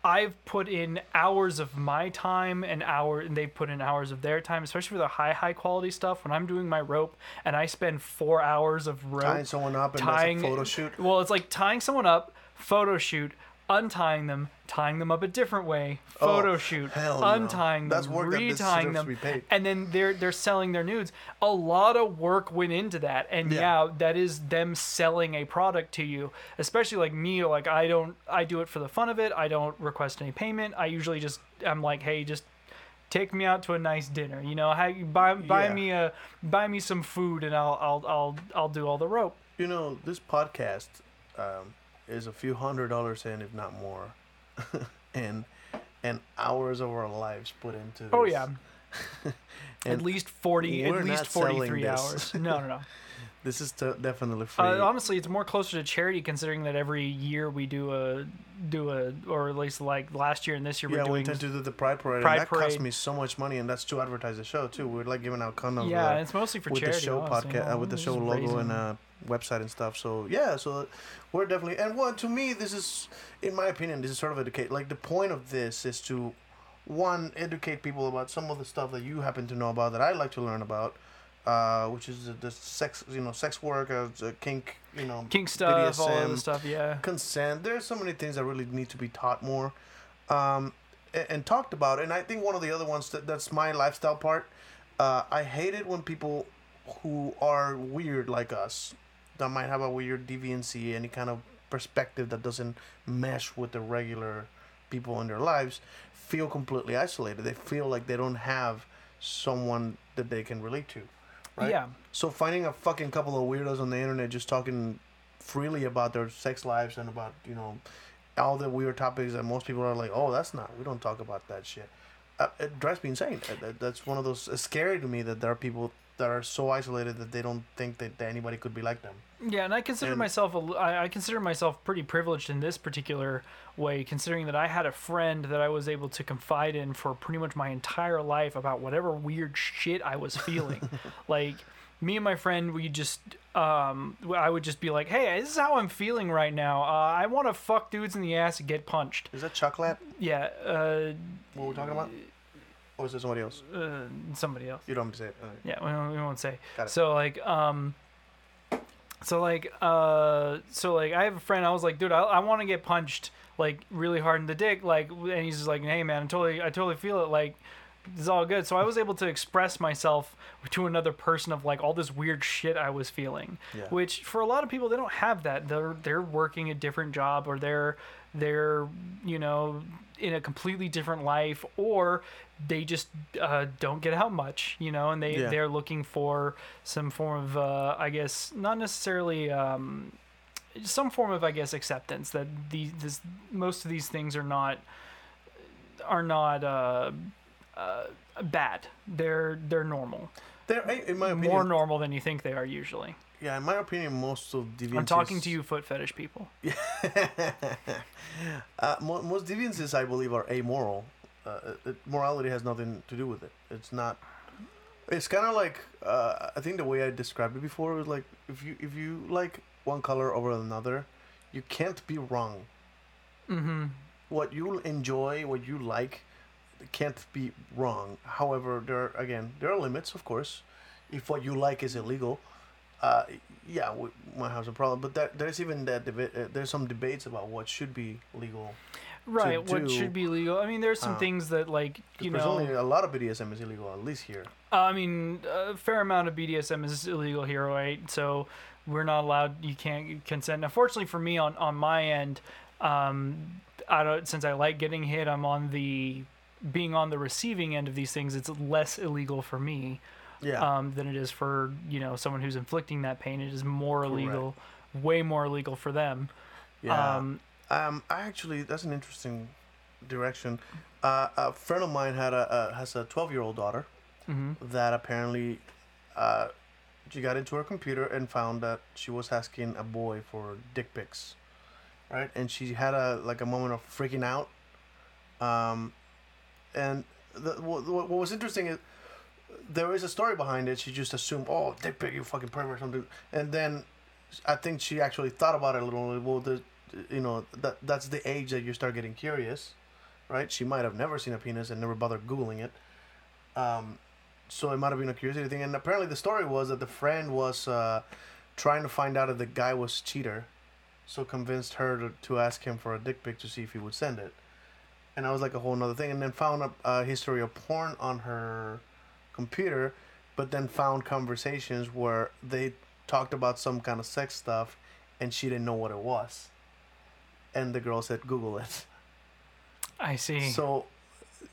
S7: I've put in hours of my time and hour, and they've put in hours of their time, especially for the high, high quality stuff. When I'm doing my rope, and I spend four hours of rope
S6: Tying someone up and
S7: tying
S6: photo shoot.
S7: Well, it's like tying someone up, photo shoot, untying them, tying them up a different way, photo
S6: Oh,
S7: shoot,
S6: hell no.
S7: untying them, retying them, and then they're they're selling their nudes. A lot of work went into that, and yeah.
S6: Yeah.
S7: that is them selling a product to you. Especially like me, like I don't, I do it for the fun of it. I don't request any payment. I usually just, I'm like, hey, just take me out to a nice dinner. You know, hey, buy buy
S6: Yeah.
S7: me a buy me some food, and I'll I'll I'll I'll do all the rope.
S6: You know, this podcast um, is a few hundred dollars in, if not more, and and hours of our lives put into. This.
S7: Oh yeah. at least 40
S6: we're
S7: at least
S6: not selling
S7: 43
S6: this.
S7: hours. No, no, no.
S6: This is t- definitely free.
S7: Uh, honestly, it's more closer to charity considering that every year we do a do a or at least like last year and this year
S6: yeah,
S7: we're
S6: we
S7: doing
S6: to do the Pride Parade,
S7: Pride
S6: and that cost me so much money, and that's to advertise the show too. We're like giving out condoms.
S7: Yeah,
S6: uh,
S7: and it's mostly for charity.
S6: with
S7: charity.
S6: the show podcast, uh, with the show logo
S7: raising-
S6: and uh, website and stuff. So yeah, so we're definitely and one to me, this is, in my opinion, this is sort of educate. Like the point of this is to, one, educate people about some of the stuff that you happen to know about that I like to learn about. uh, which is the, the sex, you know, sex work, uh, the kink, you know,
S7: Kink stuff, all of the stuff. Yeah.
S6: consent. There's so many things that really need to be taught more, um, and, and talked about. And I think one of the other ones that that's my lifestyle part. Uh, I hate it when people who are weird like us, that might have a weird deviancy, any kind of perspective that doesn't mesh with the regular people in their lives, feel completely isolated. They feel like they don't have someone that they can relate to. Right?
S7: Yeah.
S6: So finding a fucking couple of weirdos on the internet just talking freely about their sex lives and about you know all the weird topics that most people are like, oh, that's not. We don't talk about that shit. Uh, it drives me insane. That's one of those. Scary to me that there are people that are so isolated that they don't think that, that anybody could be like them.
S7: Yeah, and I consider
S6: And-
S7: myself a I I consider myself pretty privileged in this particular way, considering that I had a friend that I was able to confide in for pretty much my entire life about whatever weird shit I was feeling. like me and my friend, we just um, I would just be like, "Hey, this is how I'm feeling right now. Uh, I want to fuck dudes in the ass and get punched."
S6: Is that chocolate?
S7: Yeah, uh,
S6: What we're talking about? Or is it somebody else?
S7: uh, somebody else.
S6: You don't have to say it. Alright.
S7: Yeah, we won't, we won't say.
S6: Got it.
S7: So like, um, so like, uh, so like, I have a friend. I was like, dude, I, I want to get punched like really hard in the dick. Like, and he's just like, hey man, I totally, I totally feel it. Like, it's all good. So I was able to express myself to another person of like all this weird shit I was feeling.
S6: Yeah.
S7: Which for a lot of people they don't have that. They're they're working a different job or they're they're you know in a completely different life or they just uh, don't get out much, you know, and they
S6: Yeah.
S7: they're looking for some form of uh, I guess not necessarily um, some form of I guess acceptance that these this most of these things are not are not uh, uh, bad. They're they're normal.
S6: There, in my opinion,
S7: More normal than you think they are usually.
S6: Yeah, in my opinion, most of deviances.
S7: I'm talking to you foot fetish people.
S6: Uh, mo- most deviances, I believe, are amoral. Uh, it, morality has nothing to do with it. It's not. It's kind of like uh, I think the way I described it before was like if you if you like one color over another, you can't be wrong.
S7: Mm-hmm.
S6: What you enjoy, what you like, can't be wrong. However, there are, again there are limits, of course. If what you like is illegal, uh, yeah, we might have some problem. But that, there's even that deba- uh, there's some debates about what should be legal.
S7: Right. What
S6: do-
S7: should be legal? I mean, there's some
S6: uh,
S7: things that like you
S6: there's
S7: know.
S6: only a lot of BDSM is illegal, at least here.
S7: Uh, I mean, a fair amount of BDSM is illegal here, right? So we're not allowed. You can't consent. Now, fortunately for me, on on my end, um, I don't. Since I like getting hit, I'm on the being on the receiving end of these things. It's less illegal for me
S6: Yeah.
S7: um, than it is for you know someone who's inflicting that pain. It is more illegal, way more illegal for them.
S6: yeah.
S7: Um,
S6: Um, I actually that's an interesting direction. Uh, a friend of mine had a, a has a twelve year old daughter
S7: mhm.
S6: that apparently, uh, she got into her computer and found that she was asking a boy for dick pics, right? And she had a like a moment of freaking out. Um, and the, what what was interesting is there is a story behind it. She just assumed, oh, dick pic, you fucking pervert, or something. And then I think she actually thought about it a little. Well, the, you know, that that's the age that you start getting curious, right? She might have never seen a penis and never bothered googling it. Um, so it might have been a curiosity thing. And apparently, the story was that the friend was uh, trying to find out if the guy was cheater, so convinced her to, to ask him for a dick pic to see if he would send it. And that was like a whole nother thing. And then found a, a history of porn on her computer, but then found conversations where they talked about some kind of sex stuff, and she didn't know what it was. And the girl said, "Google it."
S7: I see.
S6: So,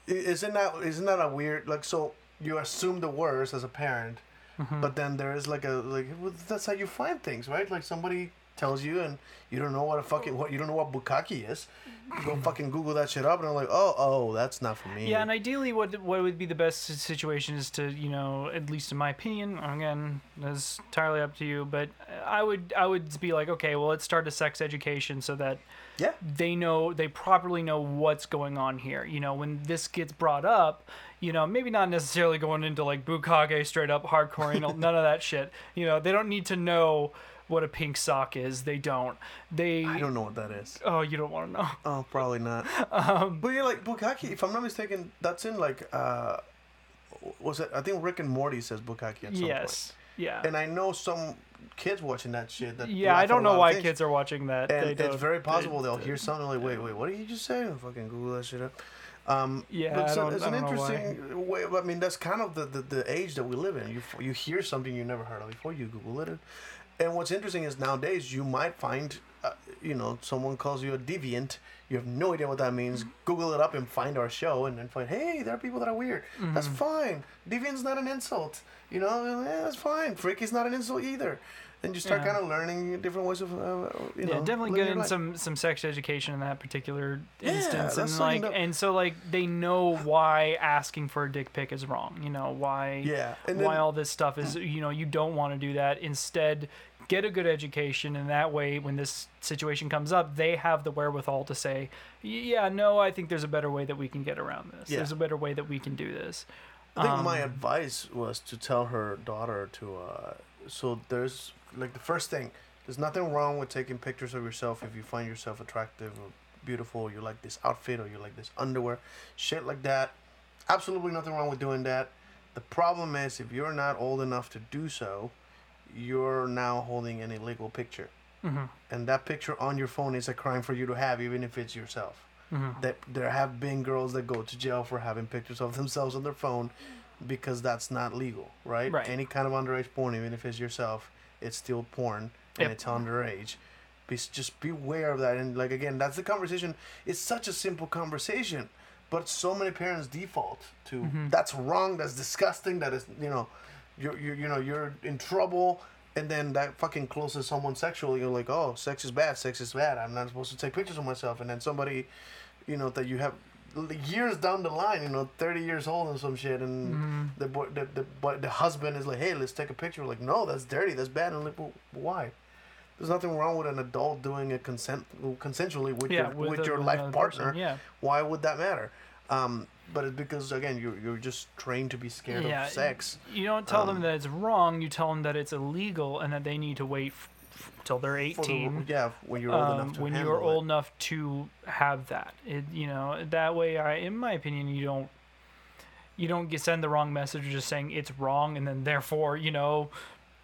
S6: isn't that isn't that a weird like? So you assume the worst as a parent,
S7: Mm-hmm.
S6: but then there is like a like that's how you find things, right? Like somebody tells you and you don't know what a fucking what you don't know what bukkake is. Mm-hmm. You go fucking Google that shit up and I'm like, oh oh, that's not for me.
S7: Yeah, and ideally, what what would be the best situation is to you know, at least in my opinion, again, that's entirely up to you. But I would I would be like, okay, well, let's start a sex education so that
S6: yeah.
S7: they know they properly know what's going on here. You know, when this gets brought up, you know, maybe not necessarily going into like bukkake straight up hardcore, none of that shit. You know, they don't need to know what a pink sock is. They don't. They.
S6: I don't know what that is.
S7: Oh, you don't want to know.
S6: Oh, probably not.
S7: Um,
S6: but you're like bukkake. If I'm not mistaken, that's in like uh, was it? I think Rick and Morty says bukkake at some
S7: yes. Yeah.
S6: And I know some kids watching that shit. That
S7: yeah, I don't know why
S6: things.
S7: kids are watching that.
S6: And
S7: They
S6: it's very possible they'll hear something like, "Wait, wait, what did you just say?" And fucking Google that shit up. Um,
S7: Yeah,
S6: but
S7: I
S6: it's, a-
S7: don't-
S6: it's
S7: I
S6: an
S7: don't know why.
S6: interesting way. I mean, that's kind of the, the, the age that we live in. You you hear something you never heard of before, you Google it, and what's interesting is nowadays you might find, uh, you know, someone calls you a deviant. You have no idea what that means. Google it up and find our show, and then find, hey, there are people that are weird. That's
S7: Mm-hmm.
S6: fine. Deviant's not an insult. You know, yeah, that's fine. Freaky's not an insult either. And you start
S7: Yeah.
S6: kind of learning different ways of, uh, you know,
S7: yeah, definitely getting some some sex education in that particular
S6: Yeah,
S7: instance,
S6: that's
S7: and like, and so like they know why asking for a dick pic is wrong. You know why?
S6: Yeah, and
S7: why
S6: then-
S7: all this stuff is. You know, you don't want to do that. Instead, get a good education, and that way, when this situation comes up, they have the wherewithal to say, "Yeah, no, I think there's a better way that we can get around this.
S6: Yeah.
S7: There's a better way that we can do this."
S6: I think my
S7: Um,
S6: advice was to tell her daughter to. Uh, so there's like the first thing. There's nothing wrong with taking pictures of yourself if you find yourself attractive or beautiful. You like this outfit or you like this underwear, shit like that. Absolutely nothing wrong with doing that. The problem is if you're not old enough to do so, you're now holding an illegal picture, mm-hmm. and that picture on your phone is a crime for you to have, even if it's yourself mm-hmm. that there have been girls that go to jail for having pictures of themselves on their phone because that's not legal, right?
S7: Right.
S6: Any kind of underage porn, even if it's yourself, it's still porn and
S7: Yep.
S6: it's underage. Be, just beware of that. And like again, that's the conversation. It's such a simple conversation, but so many parents default to mm-hmm. that's wrong, that's disgusting, that is you know, you're, you're you know you're in trouble. And then that fucking closes someone sexually. You're like, oh, sex is bad. Sex is bad. I'm not supposed to take pictures of myself. And then somebody you know that you have years down the line you know 30 years old and some shit and
S7: Mm-hmm.
S6: the boy the, the, boy, the husband is like hey let's take a picture we're like no that's dirty that's bad and like well, why there's nothing wrong with an adult doing it consent consensually with
S7: Yeah,
S6: your
S7: with
S6: with,
S7: a-
S6: your
S7: with
S6: life partner
S7: person, yeah.
S6: why would that matter um but it's because again you're, you're just trained to be scared
S7: Yeah,
S6: of sex
S7: You don't tell them
S6: Um,
S7: that it's wrong. You tell them that it's illegal and that they need to wait f- f- till they're
S6: for the-
S7: 18.
S6: yeah when you're old
S7: um,
S6: enough to
S7: when you're old
S6: it.
S7: enough to have that. It, you know, that way, I, in my opinion, you don't you don't get send the wrong message just saying it's wrong, and then therefore, you know,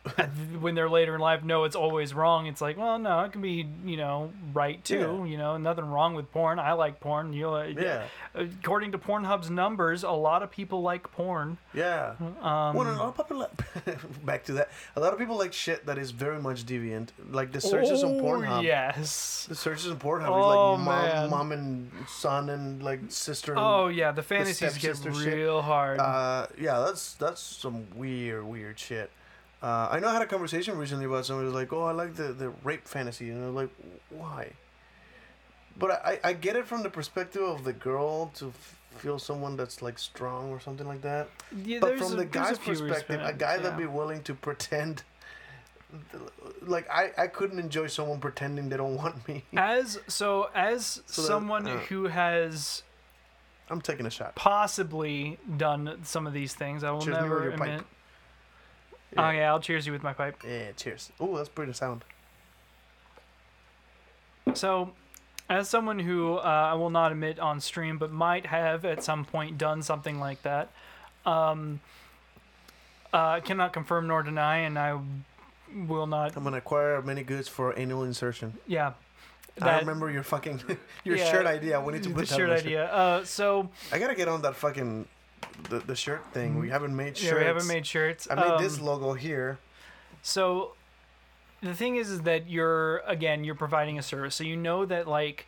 S7: when they're later in life, no, it's always wrong. It's like, well, no, it can be, you know, right too.
S6: Yeah.
S7: You know, nothing wrong with porn. I like porn. You know,
S6: Yeah.
S7: According to Pornhub's numbers, a lot of people like porn.
S6: Yeah.
S7: Um,
S6: well, a lot of people like, back to that. A lot of people like shit that is very much deviant. Like the searches on
S7: Oh,
S6: Pornhub.
S7: Yes.
S6: The searches on Pornhub
S7: Oh,
S6: is like
S7: man.
S6: mom, mom and son and like sister. And,
S7: Oh yeah, the fantasies get
S6: stepsister shit.
S7: real hard.
S6: Uh, yeah, that's that's some weird, weird shit. Uh, I know I had a conversation recently about somebody who's like, "Oh, I like the, the rape fantasy," and I'm like, "Why?" But I, I get it from the perspective of the girl to f- feel someone that's like strong or something like that.
S7: Yeah,
S6: but from
S7: a-
S6: the
S7: a
S6: guy's
S7: few
S6: perspective, a guy that'd be willing to pretend, like I, I couldn't enjoy someone pretending they don't want me.
S7: As so as
S6: So that-
S7: someone
S6: uh.
S7: who has
S6: I'm taking a shot.
S7: possibly done some of these things, I will
S6: Cheers
S7: never
S6: pipe.
S7: Oh yeah, I'll cheers you with my pipe.
S6: Yeah, cheers. Oh, that's pretty sound.
S7: So, as someone who uh, I will not admit on stream, but might have at some point done something like that, um, uh, cannot confirm nor deny, and I will not.
S6: I'm gonna acquire many goods for anal insertion.
S7: Yeah.
S6: I remember your fucking your
S7: yeah,
S6: shirt idea. We need to put that
S7: shirt
S6: on the shirt.
S7: idea. Uh, so
S6: I gotta get on that fucking the, the shirt thing. We haven't made shirts.
S7: yeah, we haven't made shirts.
S6: I made this
S7: Um,
S6: logo here.
S7: So the thing is, is that you're again you're providing a service, so you know that like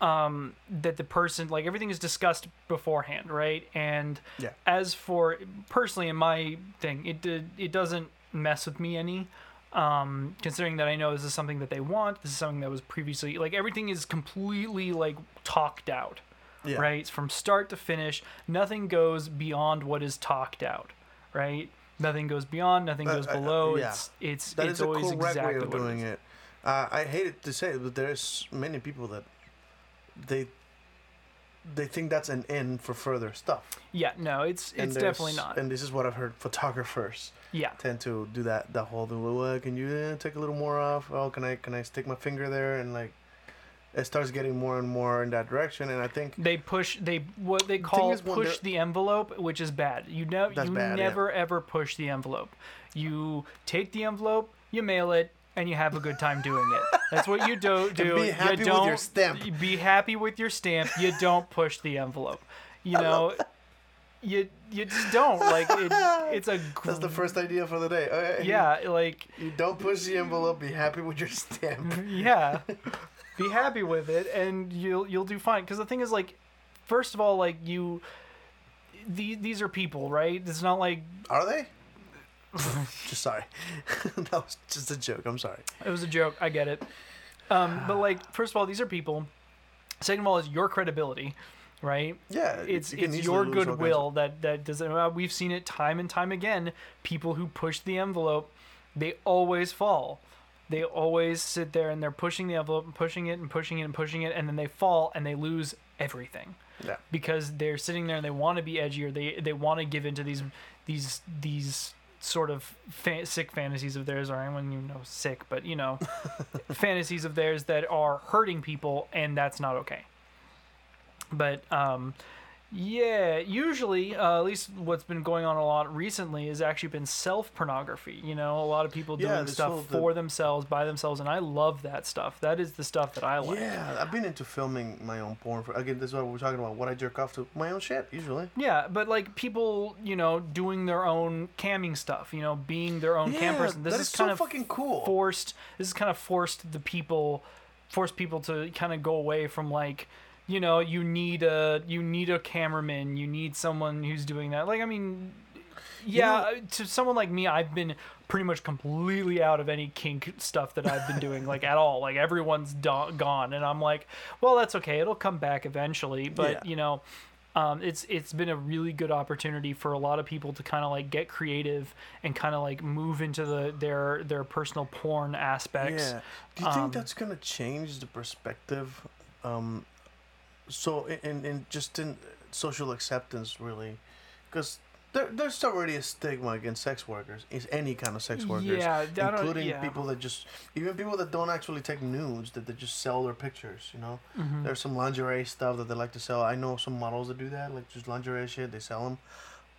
S7: um that the person like everything is discussed beforehand, right? And
S6: Yeah.
S7: as for personally in my thing, it did it doesn't mess with me any. Um, considering that I know this is something that they want, this is something that was previously like everything is completely like talked out,
S6: Yeah.
S7: right? From start to finish, nothing goes beyond what is talked out, right? Nothing goes beyond, nothing
S6: Uh,
S7: goes
S6: uh,
S7: below.
S6: yeah.
S7: It's it's
S6: That
S7: it's
S6: is a
S7: always
S6: correct
S7: exactly
S6: way of doing
S7: it.
S6: It. Uh, I hate it to say it, but there's many people that they they think that's an end for further stuff.
S7: Yeah, no, it's
S6: And
S7: it's definitely not.
S6: And this is what I've heard. Photographers
S7: Yeah,
S6: tend to do that. That whole thing. Well, uh, can you uh, take a little more off? Oh, can I can I stick my finger there and like, it starts getting more and more in that direction. And I think
S7: They push they what they call
S6: when
S7: push the envelope, which is bad. You know you
S6: bad, yeah.
S7: never ever push the envelope. You take the envelope, you mail it, and you have a good time doing it. That's what you do. do.
S6: be happy
S7: you don't
S6: your stamp.
S7: Be happy with your stamp. You don't push the envelope. You know, you you just don't like it. It's a
S6: that's the first idea for the day. Okay.
S7: yeah like
S6: You don't push the envelope. Be happy with your stamp.
S7: yeah be happy with it and you'll you'll do fine because the thing is like first of all like you the, these are people right it's not like
S6: Are they? just sorry. that was just a joke. I'm sorry.
S7: it was a joke i get it um but like first of all these are people second of all is your credibility right
S6: Yeah,
S7: it's
S6: you
S7: it's your
S6: lose all kinds of-
S7: goodwill that that doesn't uh, we've seen it time and time again people who push the envelope they always fall they always sit there and they're pushing the envelope and pushing it and pushing it and pushing it and then they fall and they lose everything
S6: Yeah.
S7: because they're sitting there and they want to be edgy or they they want to give into these these these sort of fa- sick fantasies of theirs or anyone you know sick but you know fantasies of theirs that are hurting people and that's not okay but um yeah usually uh, at least what's been going on a lot recently has actually been self pornography you know a lot of people doing
S6: this
S7: stuff
S6: the-
S7: for themselves by themselves and i love that stuff that is the stuff that i like
S6: Yeah, I've been into filming my own porn. For, again, this is what we're talking about. What I jerk off to my own shit usually.
S7: Yeah, but like people, you know, doing their own camming stuff, you know, being their own cam
S6: Yeah,
S7: person. This
S6: that
S7: is
S6: is
S7: kind
S6: so
S7: of
S6: fucking cool.
S7: Forced. This is kind of forced the people, forced people to kind of go away from like, you know, you need a you need a cameraman, you need someone who's doing that. Like, I mean, yeah, to someone like me, I've been pretty much completely out of any kink stuff that I've been doing, like at all. Like everyone's do- gone, and I'm like, well, that's okay. It'll come back eventually. But
S6: Yeah.
S7: you know, um, it's it's been a really good opportunity for a lot of people to kind of like get creative and kind of like move into the their their personal porn aspects.
S6: Yeah. Do you
S7: Um,
S6: think that's gonna change the perspective? Um, so in, in, just in social acceptance, really, because there, there's already a stigma against sex workers. Is any kind of sex workers,
S7: Yeah,
S6: including
S7: yeah.
S6: people that just even people that don't actually take nudes, that they just sell their pictures. You know,
S7: Mm-hmm.
S6: there's some lingerie stuff that they like to sell. I know some models that do that, like just lingerie shit. They sell them.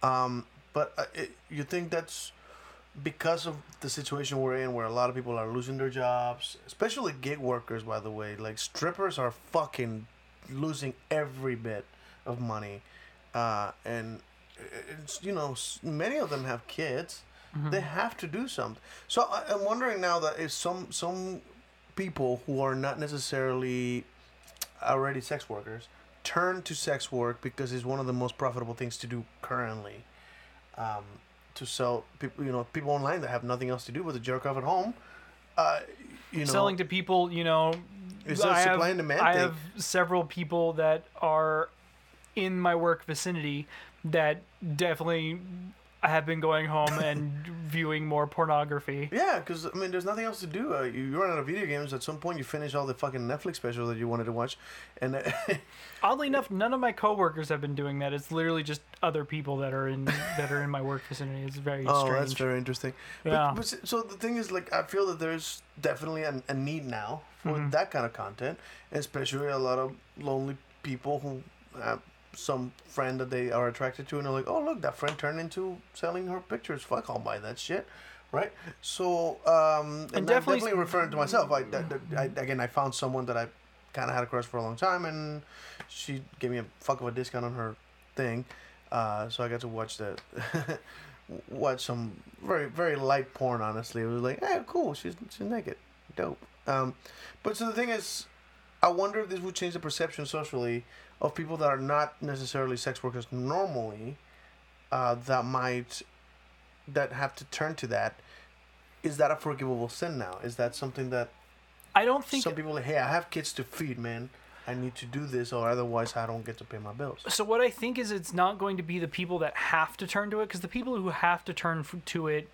S6: Um, but uh, it, you think that's because of the situation we're in where a lot of people are losing their jobs especially gig workers by the way like strippers are fucking losing every bit of money uh, and it's you know many of them have kids. They have to do something. So I, i'm wondering now that if some some people who are not necessarily already sex workers turn to sex work because it's one of the most profitable things to do currently um, to sell people you know people online that have nothing else to do but to jerk off at home uh, you know
S7: selling to people, you know.
S6: It's
S7: I have,
S6: supply and demand
S7: I
S6: thing.
S7: have several people that are in my work vicinity that definitely have been going home and viewing more pornography.
S6: yeah because i mean there's nothing else to do uh, you, you run out of video games at some point you finish all the fucking netflix specials that you wanted to watch and uh,
S7: Oddly enough, none of my coworkers have been doing that. It's literally just other people that are in that are in my work vicinity. It's very
S6: oh
S7: strange.
S6: that's very interesting
S7: Yeah.
S6: but, but so the thing is like i feel that there's definitely a, a need now for
S7: Mm-hmm.
S6: that kind of content especially a lot of lonely people who have some friend that they are attracted to and they're like oh look that friend turned into selling her pictures. Fuck i'll buy that shit. Right? So um and, I'm
S7: definitely-
S6: definitely referring to myself. I, I, I again i found someone that i kind of had a crush for a long time and she gave me a fuck of a discount on her thing. Uh, so i got to watch that. Watch some very very light porn honestly. It was like hey cool. She's she's naked. Dope. Um but so the thing is i wonder if this would change the perception socially of people that are not necessarily sex workers normally uh, that might that have to turn to that is that a forgivable sin now is that something that
S7: I don't think
S6: some people like hey i have kids to feed man i need to do this or otherwise i don't get to pay my bills
S7: so. What I think is it's not going to be the people that have to turn to it because the people who have to turn f- to it.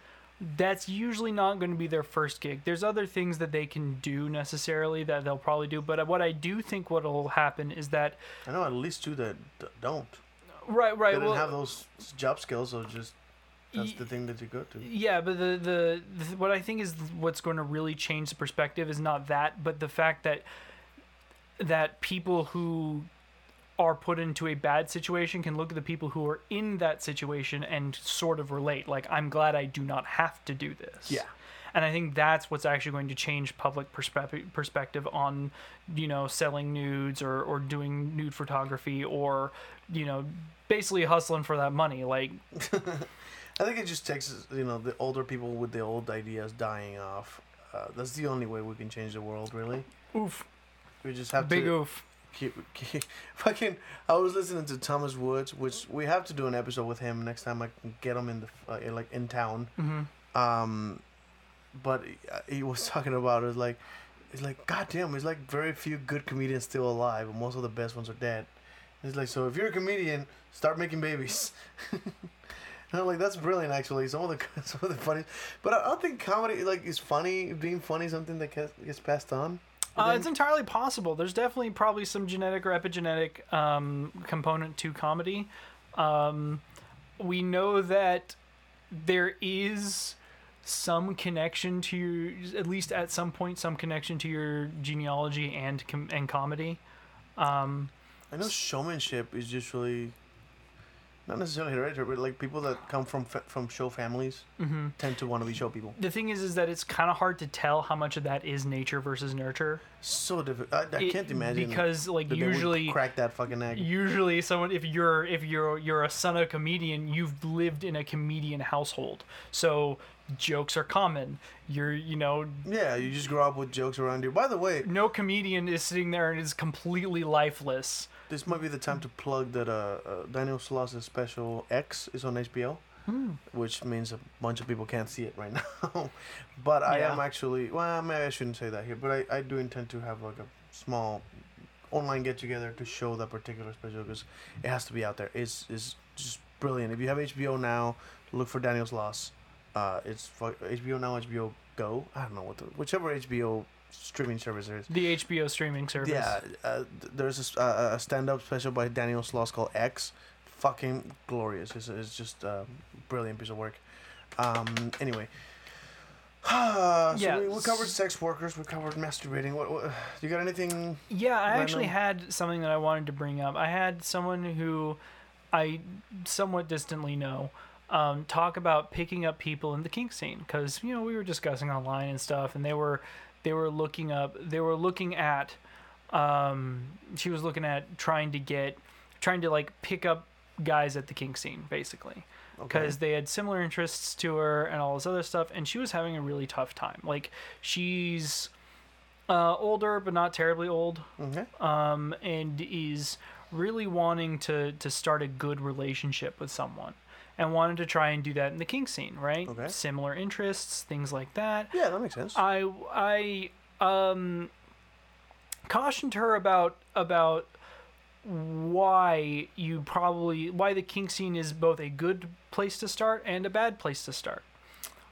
S7: That's usually not going to be their first gig. There's other things that they can do necessarily that they'll probably do, but what I do think what will happen is that
S6: i know at least two that d- don't
S7: right, right.
S6: they didn't
S7: well,
S6: have those job skills so just that's the thing that you go to
S7: Yeah, but the, the the what I think is what's going to really change the perspective is not that, but the fact that that people who are put into a bad situation can look at the people who are in that situation and sort of relate. Like, I'm glad I do not have to do this.
S6: Yeah.
S7: And I think that's what's actually going to change public perspe- perspective on, you know, selling nudes or, or doing nude photography or, you know, basically hustling for that money. Like,
S6: I think it just takes you know the older people with the old ideas dying off. Uh, that's the only way we can change the world, really.
S7: oof,
S6: We just have
S7: big
S6: to
S7: oof.
S6: Keep, keep fucking. I was listening to Thomas Woods, which we have to do an episode with him next time I can get him in the uh, like in town.
S7: Mm-hmm.
S6: Um, but he, uh, he was talking about it like, it's like goddamn, it's like very few good comedians still alive, and most of the best ones are dead. It's like so if you're a comedian, start making babies. And I'm like, that's brilliant, actually. Some of the some of the funny, but I don't think comedy like is funny. Being funny is something that gets, gets passed on.
S7: Uh, it's entirely possible. There's definitely probably some genetic or epigenetic um, component to comedy. Um, we know that there is some connection to your, at least at some point, some connection to your genealogy and com- and comedy. Um,
S6: I know showmanship is usually not necessarily hereditary, but like people that come from fa- from show families
S7: Mm-hmm.
S6: tend to want to be show people.
S7: the thing is, is that it's kind of hard to tell how much of that is nature versus nurture.
S6: So difficult. I, I
S7: It-
S6: can't imagine
S7: because like usually
S6: crack that fucking egg.
S7: usually someone if you're if you're you're a son of a comedian you've lived in a comedian household so jokes are common you're you know
S6: yeah, you just grow up with jokes around you. By the way,
S7: no comedian is sitting there and is completely lifeless
S6: this might be the time to plug that uh, uh Daniel Sloss's special X is on HBO.
S7: Hmm.
S6: Which means a bunch of people can't see it right now, but I
S7: Yeah.
S6: am actually well. Maybe I shouldn't say that here, but I, I do intend to have like a small online get together to show that particular special because it has to be out there. It's is just brilliant. If you have HBO now, look for Daniel Sloss. Uh, it's fu- HBO now, HBO Go. I don't know what the whichever HBO streaming service there is.
S7: the hbo streaming service
S6: Yeah, uh, there's uh, a stand-up special by Daniel Sloss called X. Fucking glorious. It's, it's just a brilliant piece of work. Um, anyway. so
S7: Yeah,
S6: we, we covered sex workers. We covered masturbating. What, what you got anything?
S7: Yeah, I actually had something that I wanted to bring up. I had someone who I somewhat distantly know um, talk about picking up people in the kink scene because you know we were discussing online and stuff, and they were they were looking up they were looking at um, she was looking at trying to get trying to like pick up guys at the kink scene basically. Because they had similar interests to her and all this other stuff and she was having a really tough time. Like she's uh, older but not terribly old.
S6: Okay.
S7: um, and is really wanting to to start a good relationship with someone and wanted to try and do that in the kink scene right
S6: Okay.
S7: similar interests things like that
S6: Yeah, that makes sense.
S7: I I um cautioned her about about why you probably why the kink scene is both a good place to start and a bad place to start.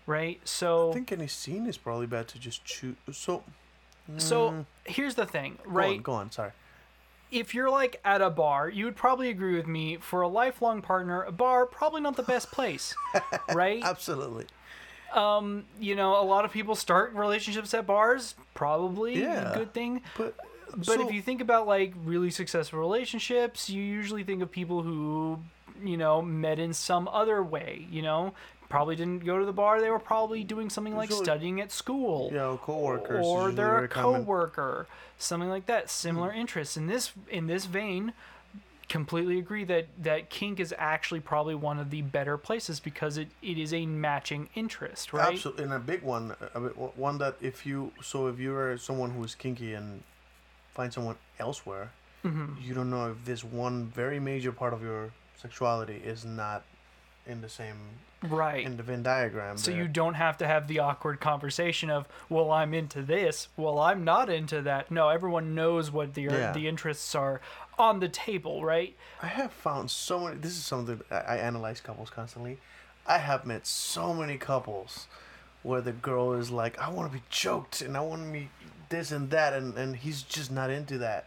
S7: Right? So
S6: I think any scene is probably bad to just choose. So,
S7: so here's the thing,
S6: go
S7: right?
S6: on, go on. Sorry.
S7: If you're like at a bar, you would probably agree with me for a lifelong partner, a bar probably not the best place, right?
S6: Absolutely.
S7: Um, you know, a lot of people start relationships at bars, probably
S6: Yeah.
S7: a good thing.
S6: But
S7: But
S6: so,
S7: if you think about like really successful relationships, you usually think of people who, you know, met in some other way, you know, probably didn't go to the bar, they were probably doing something like
S6: Usually-
S7: studying at school.
S6: you know, coworkers,
S7: or they're a
S6: very common.
S7: coworker, something like that. Similar interests. In this in this vein, completely agree that that kink is actually probably one of the better places because it, it is a matching interest, right?
S6: Absolutely, and a big one, a bit, one that if you so if you are someone who is kinky and find someone elsewhere,
S7: Mm-hmm.
S6: you don't know if this one very major part of your sexuality is not in the same
S7: Right.
S6: in the Venn diagram.
S7: So
S6: there.
S7: you don't have to have the awkward conversation of, well, I'm into this, well, I'm not into that. No, everyone knows what the
S6: Yeah.
S7: the interests are on the table, right?
S6: I have found so many. This is something I, I analyze couples constantly. I have met so many couples where the girl is like, I want to be choked and I want to be this and that, and, and he's just not into that.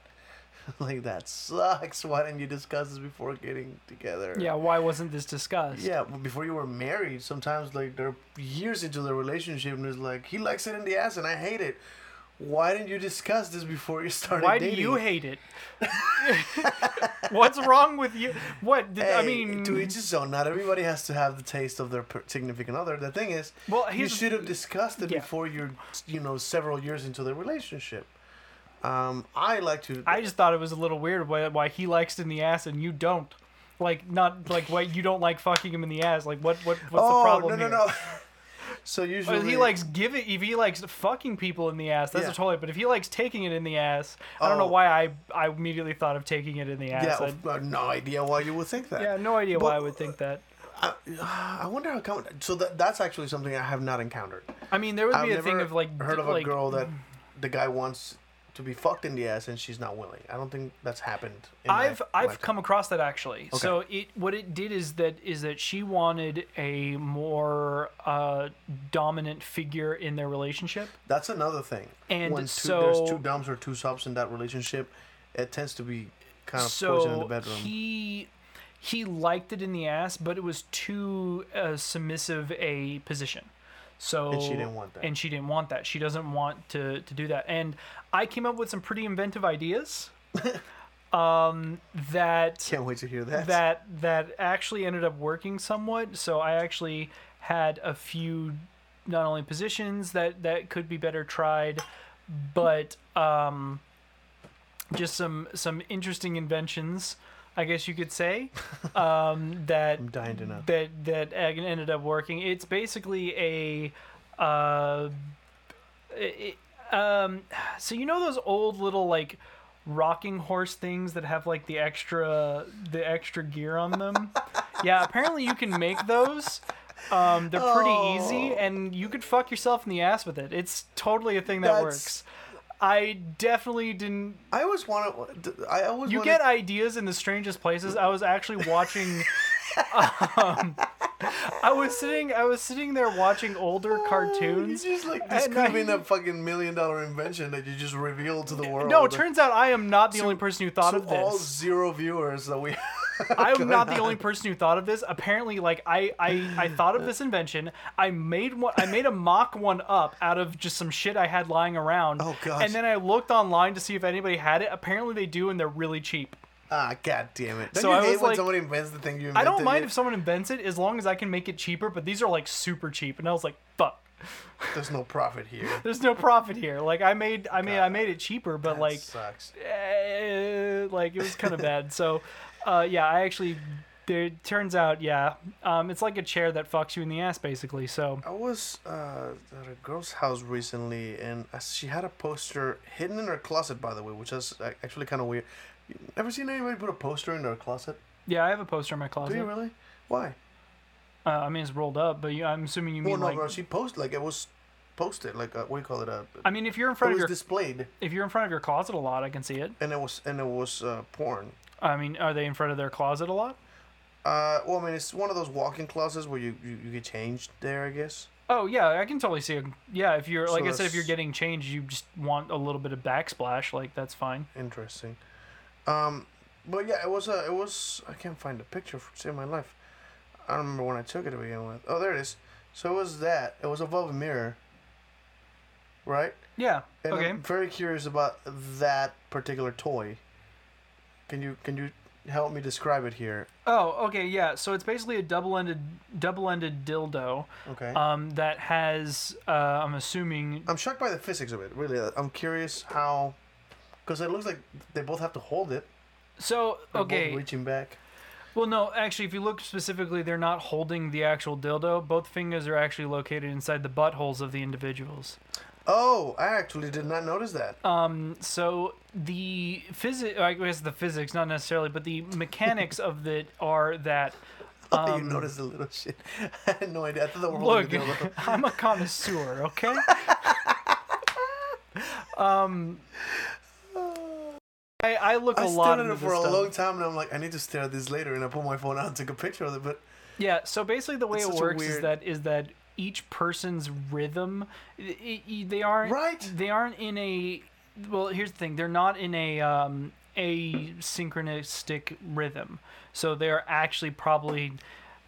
S6: like, that sucks. Why didn't you discuss this before getting together?
S7: Yeah, why wasn't this discussed?
S6: Yeah, before you were married, sometimes like they're years into the relationship and it's like, he likes it in the ass and I hate it. Why didn't you discuss this before you started
S7: Why
S6: dating?
S7: do you hate it? What's wrong with you? What did, I mean?
S6: to each his own. Not everybody has to have the taste of their significant other. The thing is,
S7: Well,
S6: you should have discussed it
S7: yeah.
S6: before you're, you know, several years into the relationship. Um, I like to.
S7: I just thought it was a little weird why, why he likes it in the ass and you don't. Like not like why you don't like fucking him in the ass. Like what what what's
S6: oh
S7: the problem
S6: no no
S7: here?
S6: no. so
S7: Well,
S6: usually
S7: if he likes giving. if he likes fucking people in the ass, that's
S6: Yeah.
S7: a totally. But if he likes taking it in the ass, I don't know
S6: Oh.
S7: why I I immediately thought of taking it in the ass.
S6: Yeah,
S7: I,
S6: I've no idea why you would think that.
S7: yeah, no idea why I would think that.
S6: I wonder how come. So that that's actually something I have not encountered.
S7: I mean, there would
S6: I've
S7: be a thing of like
S6: heard of a girl that the guy wants to be fucked in the ass and she's not willing. I don't think that's happened.
S7: I've I've
S6: lifetime.
S7: come across that actually. So it what it did is that is that she wanted a more uh, dominant figure in their relationship.
S6: That's another thing.
S7: And
S6: when two,
S7: so-
S6: there's two doms or two subs in that relationship, it tends to be kind of poison in the
S7: So
S6: bedroom.
S7: he he liked it in the ass, but it was too uh, submissive a position. So
S6: And she didn't want that.
S7: And she didn't want that. She doesn't want to to do that. And I came up with some pretty inventive ideas. um, that
S6: Can't wait to hear that.
S7: that that actually ended up working somewhat. So I actually had a few not only positions that that could be better tried, but um, just some some interesting inventions, I guess you could say, um, that
S6: I'm dying to know.
S7: that that ended up working. It's basically a uh, it, um, so you know those old little like rocking horse things that have like the extra the extra gear on them. yeah, apparently you can make those. Um, they're pretty
S6: Oh.
S7: easy, and you could fuck yourself in the ass with it. It's totally a thing that
S6: That's-
S7: works. I definitely didn't.
S6: I always want to. I always
S7: You get ideas in the strangest places. I was actually watching. um, I was sitting. I was sitting there watching older cartoons.
S6: You just like this could have been a fucking million dollar invention that you just revealed to the world.
S7: No, it turns out I am not the only person who thought
S6: to
S7: of
S6: all
S7: this.
S6: zero viewers that we.
S7: I am not the only person who thought of this. Apparently, like I, I, I thought of this invention. I made one. I made a mock one up out of just some shit I had lying around.
S6: Oh, gosh.
S7: And then I looked online to see if anybody had it. Apparently, they do, and they're really cheap.
S6: ah, god damn it! Don't
S7: So
S6: you
S7: I
S6: hate
S7: was
S6: when
S7: like-
S6: somebody invents the thing you
S7: I don't mind
S6: yet?
S7: if someone invents it as long as I can make it cheaper. But these are like super cheap, and I was like, fuck.
S6: There's no profit here.
S7: There's no profit here. Like I made, I mean, I made it cheaper, but like,
S6: sucks.
S7: eh, like it was kind of bad. So, uh, yeah, I actually. There it turns out, yeah, um, it's like a chair that fucks you in the ass, basically. So,
S6: I was uh, at a girl's house recently, and she had a poster hidden in her closet, by the way, which is actually kind of weird. You ever seen anybody put a poster in their closet?
S7: yeah, I have a poster in my closet.
S6: Do you really? Why?
S7: Uh, I mean, it's rolled up, but you, I'm assuming you
S6: Well,
S7: mean
S6: no,
S7: like.
S6: bro. She posted like it was posted, like uh, what do you call it? Uh,
S7: I mean, if you're in front of
S6: was
S7: your
S6: displayed,
S7: if you're in front of your closet a lot, I can see it.
S6: and it was and it was uh, porn.
S7: I mean, are they in front of their closet a lot?
S6: Uh, well, I mean, it's one of those walk-in closets where you, you, you get changed there, I guess.
S7: Oh yeah, I can totally see it. Yeah, if you're like
S6: So
S7: I said, if you're
S6: that's-
S7: getting changed, you just want a little bit of backsplash. Like that's fine.
S6: Interesting. Um, but yeah, it was a, it was. I can't find a picture for save my life. I don't remember when I took it to begin with. Oh, there it is. So it was that. It was above a mirror. Right.
S7: Yeah.
S6: And
S7: okay.
S6: I'm very curious about that particular toy. Can you can you help me describe it here?
S7: Oh, okay, yeah. So it's basically a double-ended, double-ended dildo.
S6: Okay.
S7: Um, that has, uh, I'm assuming.
S6: I'm shocked by the physics of it. Really, I'm curious how, because it looks like they both have to hold it.
S7: So
S6: They're both
S7: okay.
S6: reaching back.
S7: Well, no, actually, if you look specifically, they're not holding the actual dildo. Both fingers are actually located inside the buttholes of the individuals.
S6: Oh, I actually did not notice that.
S7: Um, so the physics, I guess the physics, not necessarily, but the mechanics of it are that.
S6: Oh, you noticed a little shit. I had no idea. I thought were holding
S7: Look,
S6: the.
S7: I'm a connoisseur, okay? um, I, I look a
S6: I
S7: lot
S6: stared at it for a
S7: stuff.
S6: long time, and I'm like, I need to stare at this later. And I pull my phone out and take a picture of it. But
S7: Yeah, so basically the way
S6: It's
S7: it
S6: a
S7: works is that is that each person's rhythm, i i they aren't
S6: Right.
S7: They aren't in a. Well, here's the thing: they're not in a um, a synchronistic rhythm. So they're actually probably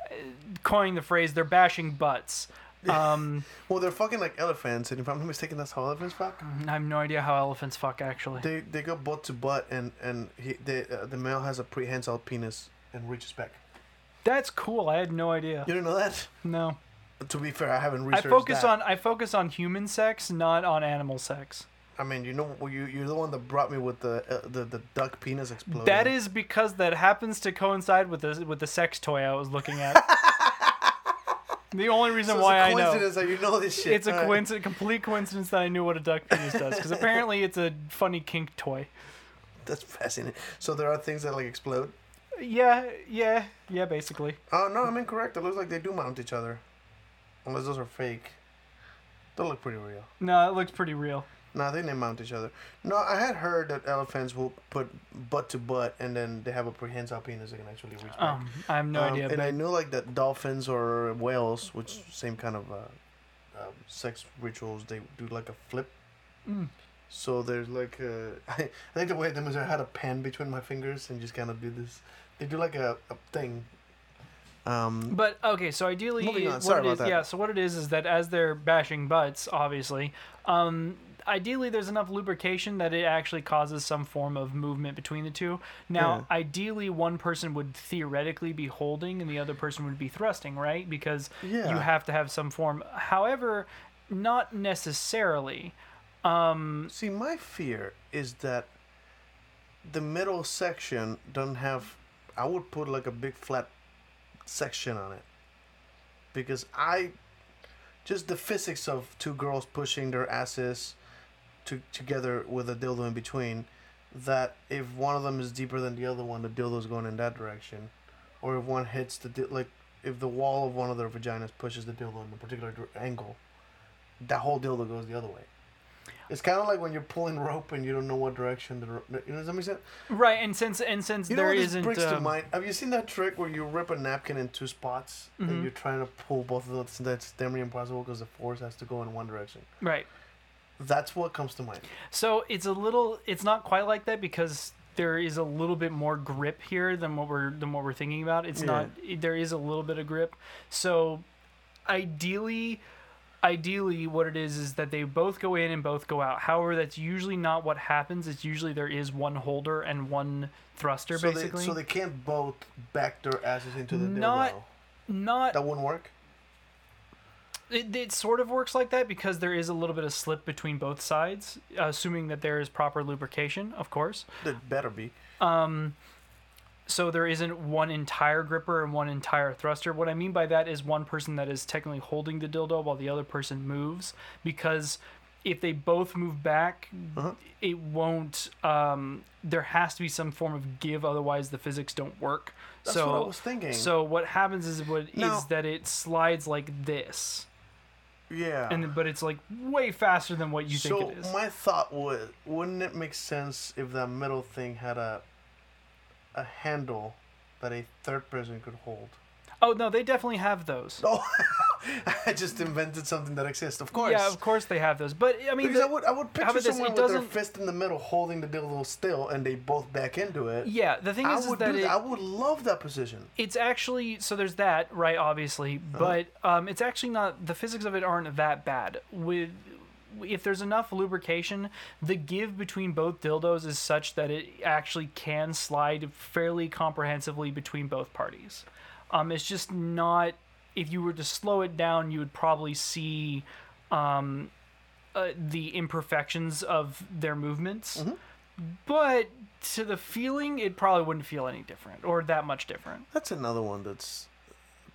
S7: uh, coining the phrase they're bashing butts. Um,
S6: Well, they're fucking like elephants, and if I'm not mistaken, that's how elephants fuck.
S7: I have no idea how elephants fuck actually.
S6: They they go butt to butt, and and he they, uh, the male has a prehensile penis and reaches back.
S7: That's cool. I had no idea.
S6: You didn't know that?
S7: No.
S6: To be fair, I haven't researched.
S7: I focus
S6: that.
S7: on I focus on human sex, not on animal sex.
S6: I mean, you know, you you're the one that brought me with the uh, the the duck penis exploding.
S7: That is because that happens to coincide with the with the sex toy I was looking at. the only reason
S6: So
S7: why I know It's a
S6: coincidence that you know this shit.
S7: it's a
S6: Alright.
S7: coincidence, complete coincidence that I knew what a duck penis does because apparently it's a funny kink toy.
S6: That's fascinating. So there are things that like explode.
S7: Yeah, yeah, yeah. Basically,
S6: Oh no, I'm incorrect. It looks like they do mount each other, unless those are fake. They look pretty real.
S7: no, it looks pretty real.
S6: No, I think they mount each other. No, I had heard that elephants will put butt to butt, and then they have a prehensile penis that can actually reach back.
S7: Um, I have no
S6: Um,
S7: idea.
S6: And I knew like that dolphins or whales, which same kind of uh, uh, sex rituals, they do like a flip.
S7: Mm.
S6: So there's like I, think the way I did was I had a pen between my fingers and just kind of do this. They do like a, a thing. Um,
S7: But okay, so ideally,
S6: Moving on, sorry about
S7: is,
S6: that.
S7: yeah. So what it is is that as they're bashing butts, obviously, um, ideally there's enough lubrication that it actually causes some form of movement between the two. Now, ideally, one person would theoretically be holding and the other person would be thrusting, right? Because you have to have some form. However, not necessarily.
S6: Um, See, my fear is that the middle section doesn't have. I would put like a big flat section on it because I just the physics of two girls pushing their asses to together with a dildo in between. That if one of them is deeper than the other one, the dildo's going in that direction, or if one hits the like if the wall of one of their vaginas pushes the dildo in a particular angle, that whole dildo goes the other way. It's kind of like when you're pulling rope and you don't know what direction the rope. You know, that make sense?
S7: Right, and since and since
S6: You know
S7: there
S6: what this brings to
S7: um,
S6: mind? Have you seen that trick where you rip a napkin in two spots
S7: Mm-hmm.
S6: and you're trying to pull both of those? That's damn impossible because the force has to go in one direction.
S7: Right.
S6: That's what comes to mind.
S7: So it's a little. It's not quite like that because there is a little bit more grip here than what we're than what we're thinking about. It's not. There is a little bit of grip. So ideally. Ideally, what it is is that they both go in and both go out. However, that's usually not what happens. It's usually there is one holder and one thruster,
S6: So
S7: basically.
S6: they, so they can't both back their asses into the
S7: Not-
S6: dildo.
S7: not
S6: That wouldn't work.
S7: it, it sort of works like that because there is a little bit of slip between both sides, assuming that there is proper lubrication, of course.
S6: It better be.
S7: Um, so there isn't one entire gripper and one entire thruster. What I mean by that is one person that is technically holding the dildo while the other person moves, because if they both move back, it won't. Um, there has to be some form of give, otherwise the physics don't work.
S6: That's
S7: so,
S6: what I was thinking.
S7: So what happens is what is
S6: Now-
S7: that it slides like this,
S6: Yeah.
S7: and but it's like way faster than what you
S6: so
S7: think it is.
S6: my thought was, wouldn't it make sense if that middle thing had a a handle that a third person could hold?
S7: oh no, they definitely have those.
S6: Oh, I just invented something that exists. Of course.
S7: Yeah, of course they have those. But I mean,
S6: Because I would, I would picture
S7: about this?
S6: someone with their fist in the middle holding the dildo still, and they both back into it.
S7: yeah, the thing
S6: I
S7: is, is that it,
S6: that. I would love that position.
S7: it's actually so there's that right obviously but um, it's actually not the physics of it aren't that bad with if there's enough lubrication the give between both dildos is such that it actually can slide fairly comprehensively between both parties. Um, it's just not if you were to slow it down you would probably see um, uh, the imperfections of their movements. But to the feeling it probably wouldn't feel any different or that much different.
S6: That's another one that's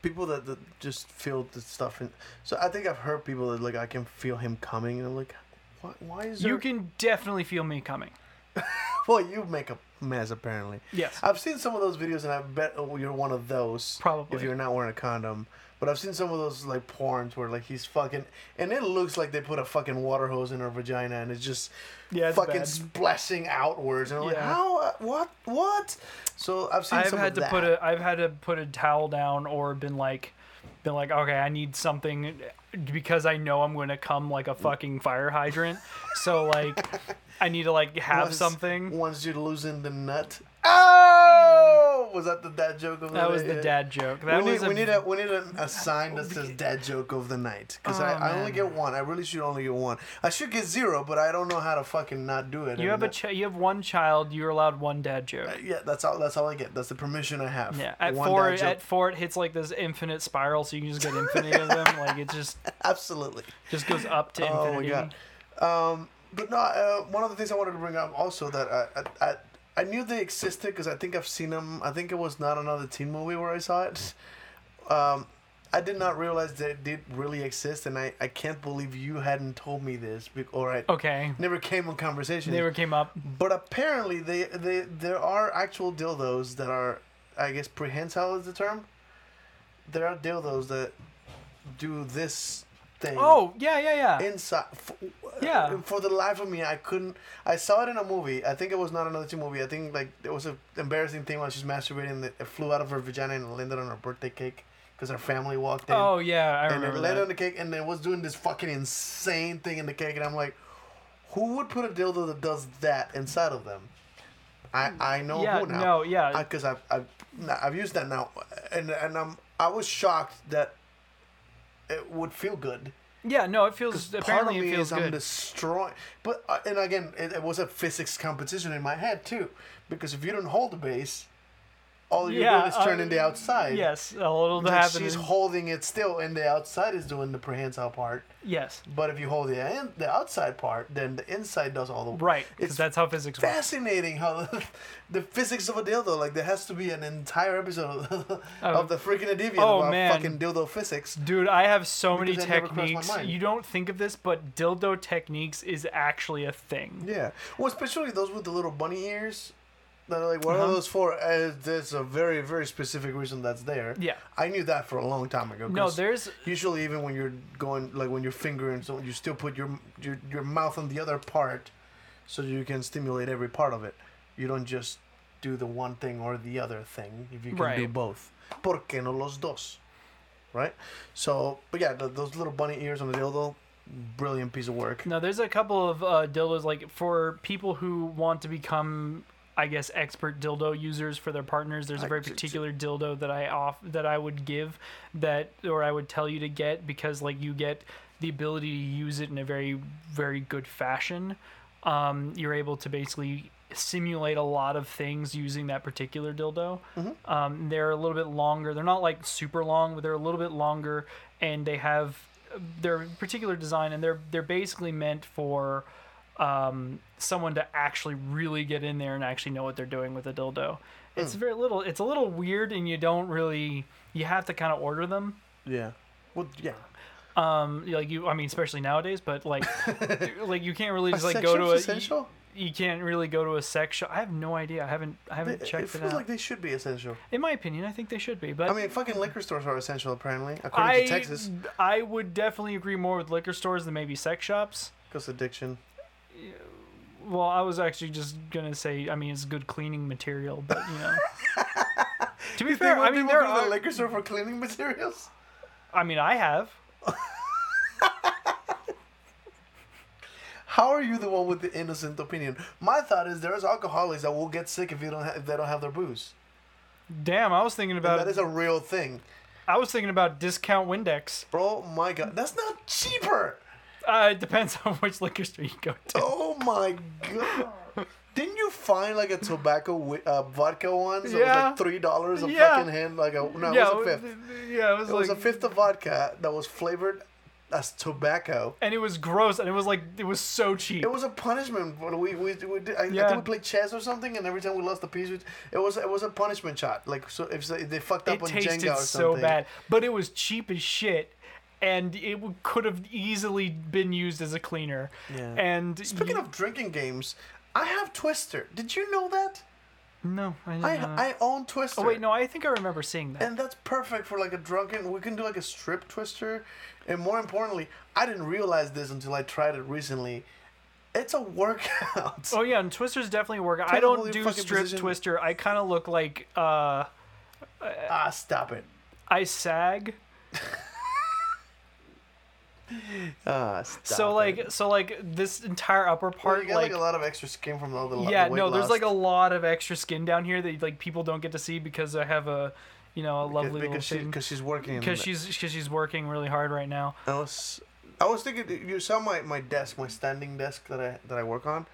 S6: people that, that just feel the stuff in. So I think I've heard people that like I can feel him coming, and I'm like, why, why is there?
S7: You can definitely feel me coming.
S6: Well, you make a mess apparently.
S7: Yes.
S6: I've seen some of those videos, and I bet oh, you're one of those.
S7: Probably.
S6: If you're not wearing a condom. But I've seen some of those like porns where like he's fucking, and it looks like they put a fucking water hose in her vagina, and it's just
S7: Yeah, it's
S6: fucking
S7: bad.
S6: splashing outwards, and I'm like, how? Uh, what? What? So I've seen
S7: I've
S6: some
S7: had
S6: of
S7: to
S6: that.
S7: put a I've had to put a towel down or been like been like okay I need something because I know I'm going to come like a fucking fire hydrant. So like I need to like have
S6: Once-
S7: something.
S6: Once you're losing the nut. Oh! Was that the dad joke of the
S7: That was the dad joke. That
S6: we
S7: was
S6: need,
S7: a
S6: we need a we need a, a sign that says dad joke of the night because I,
S7: Oh,
S6: I only get one. I really should only get one. I should get zero, but I don't know how to fucking not do it.
S7: You have a ch- you have one child. You're allowed one dad joke.
S6: that- yeah, that's all. That's all I get. That's the permission I have.
S7: Yeah, at
S6: One
S7: four,
S6: dad joke.
S7: at four, it hits like this infinite spiral, so you can just get infinite of them. Like it just
S6: absolutely.
S7: just goes up to
S6: Oh
S7: infinity.
S6: my god. Um, but no, uh, one of the things I wanted to bring up also that I I, I, I knew they existed because I think I've seen them. I think it was not another teen movie where I saw it. Um, I did not realize they did really exist, and I, I can't believe you hadn't told me this, or I
S7: Okay,
S6: never came on conversation.
S7: they were came up.
S6: But apparently, they, they there are actual dildos that are, I guess, prehensile is the term. There are dildos that do this thing.
S7: Oh yeah, yeah, yeah.
S6: Inside, f-
S7: Yeah.
S6: Uh, for the life of me, I couldn't. I saw it in a movie. I think it was not another teen movie. I think like it was an embarrassing thing while she's masturbating. That it flew out of her vagina and landed on her birthday cake because her family walked in.
S7: oh yeah, I remember.
S6: and it landed on the cake, and it was doing this fucking insane thing in the cake, and I'm like, who would put a dildo that does that inside of them? I I know
S7: Yeah,
S6: who now.
S7: no, yeah.
S6: Because I've I've I've used that now, and and I'm I was shocked that it would feel good.
S7: Yeah, no, it feels
S6: Part of me
S7: it feels
S6: is I'm destroying, but uh, and again, it, it was a physics competition in my head too, because if you don't hold the base, all you're
S7: Yeah,
S6: doing is turning
S7: uh,
S6: the outside.
S7: Yes, a little
S6: Like
S7: happen.
S6: she's holding it still, and the outside is doing the prehensile part.
S7: yes,
S6: But if you hold the in, the outside part, then the inside does all the
S7: work. Right,
S6: because
S7: that's how physics works.
S6: fascinating how the, the physics of a dildo. Like there has to be an entire episode of,
S7: Oh.
S6: of the Freak and Deviant
S7: Oh,
S6: about
S7: man.
S6: fucking dildo physics.
S7: Dude, I have so many
S6: Because that never crossed my
S7: techniques. You don't think of this, but dildo techniques is actually a thing.
S6: Yeah. Well, especially those with the little bunny ears. That like, what
S7: Uh-huh.
S6: are those for? Uh, there's a very, very specific reason that's there.
S7: Yeah.
S6: I knew that for a long time ago.
S7: No, there's
S6: usually even when you're going like when you're fingering, so you still put your your your mouth on the other part, so you can stimulate every part of it. You don't just do the one thing or the other thing. If you can do
S7: Right.
S6: both, ¿por qué no los dos? Right. So, but yeah, the, those little bunny ears on the dildo, brilliant piece of work.
S7: no, there's a couple of uh, dildos like for people who want to become, I guess, expert dildo users for their partners. There's a very particular dildo that I off that I would give that or I would tell you to get because like you get the ability to use it in a very very good fashion. Um, you're able to basically simulate a lot of things using that particular dildo. Um, they're a little bit longer. They're not like super long, but they're a little bit longer, and they have their particular design, and they're they're basically meant for um, someone to actually really get in there and actually know what they're doing with a dildo. It's very little. It's a little weird, and you don't really. You have to kind of order them.
S6: Yeah. Well, yeah.
S7: Um, like you, I mean, especially nowadays. But like, like you can't really just like go to a.
S6: essential?
S7: You, you can't really go to a sex shop. I have no idea. I haven't. I haven't
S6: It,
S7: checked
S6: it
S7: it,
S6: feels
S7: out.
S6: like they should be essential.
S7: In my opinion, I think they should be. But
S6: I mean, fucking liquor stores are essential apparently, according
S7: I,
S6: to Texas,
S7: I would definitely agree more with liquor stores than maybe sex shops.
S6: because addiction.
S7: Well, I was actually just gonna say, I mean, it's good cleaning material, but you know. to be
S6: You
S7: fair, I mean, there
S6: go to the
S7: are.
S6: liquor store for cleaning materials.
S7: I mean, I have.
S6: How are you the one with the innocent opinion? My thought is there's alcoholics that will get sick if you don't ha- if they don't have their booze.
S7: Damn, I was thinking
S6: And
S7: about.
S6: that is a real thing,
S7: I was thinking about discount Windex.
S6: bro. My God, that's not cheaper.
S7: Uh, it depends on which liquor store you go to.
S6: Oh my God. Didn't you find like a tobacco uh, vodka one? So it was
S7: Yeah.
S6: like three dollars a
S7: Yeah.
S6: fucking hand, like a no,
S7: yeah,
S6: it was a fifth.
S7: yeah, it was
S6: It
S7: like,
S6: was a fifth of vodka that was flavored as tobacco.
S7: and it was gross, and it was like it was so cheap.
S6: It was a punishment. We, we, we did, I, I think we played chess or something, and every time we lost a piece, it was it was a punishment shot. Like so, if they- fucked up
S7: it
S6: on Jenga or something.
S7: It tasted so bad, but it was cheap as shit, and it could have easily been used as a cleaner.
S6: Yeah.
S7: And
S6: Speaking
S7: you-
S6: of drinking games, I have Twister. Did you know that?
S7: no, I
S6: I. I own Twister.
S7: Oh wait, no, I think I remember seeing that.
S6: And that's perfect for like a drunken. We can do like a strip twister, and more importantly, I didn't realize this until I tried it recently. It's a workout.
S7: Oh yeah, and Twister's definitely work. I
S6: Try to
S7: don't do strip
S6: position.
S7: Twister. I kind of look like uh,
S6: Ah, stop it.
S7: I sag.
S6: Ah, stop
S7: so
S6: it.
S7: like so like this entire upper
S6: Well,
S7: part
S6: you got like,
S7: like,
S6: a lot of extra skin from all the
S7: yeah
S6: the
S7: no there's like a lot of extra skin down here that like people don't get to see because I have a you know a lovely
S6: because she because she's working
S7: because she's because she's working really hard right now.
S6: I was I was thinking you saw my, my desk, my standing desk that I that I work on.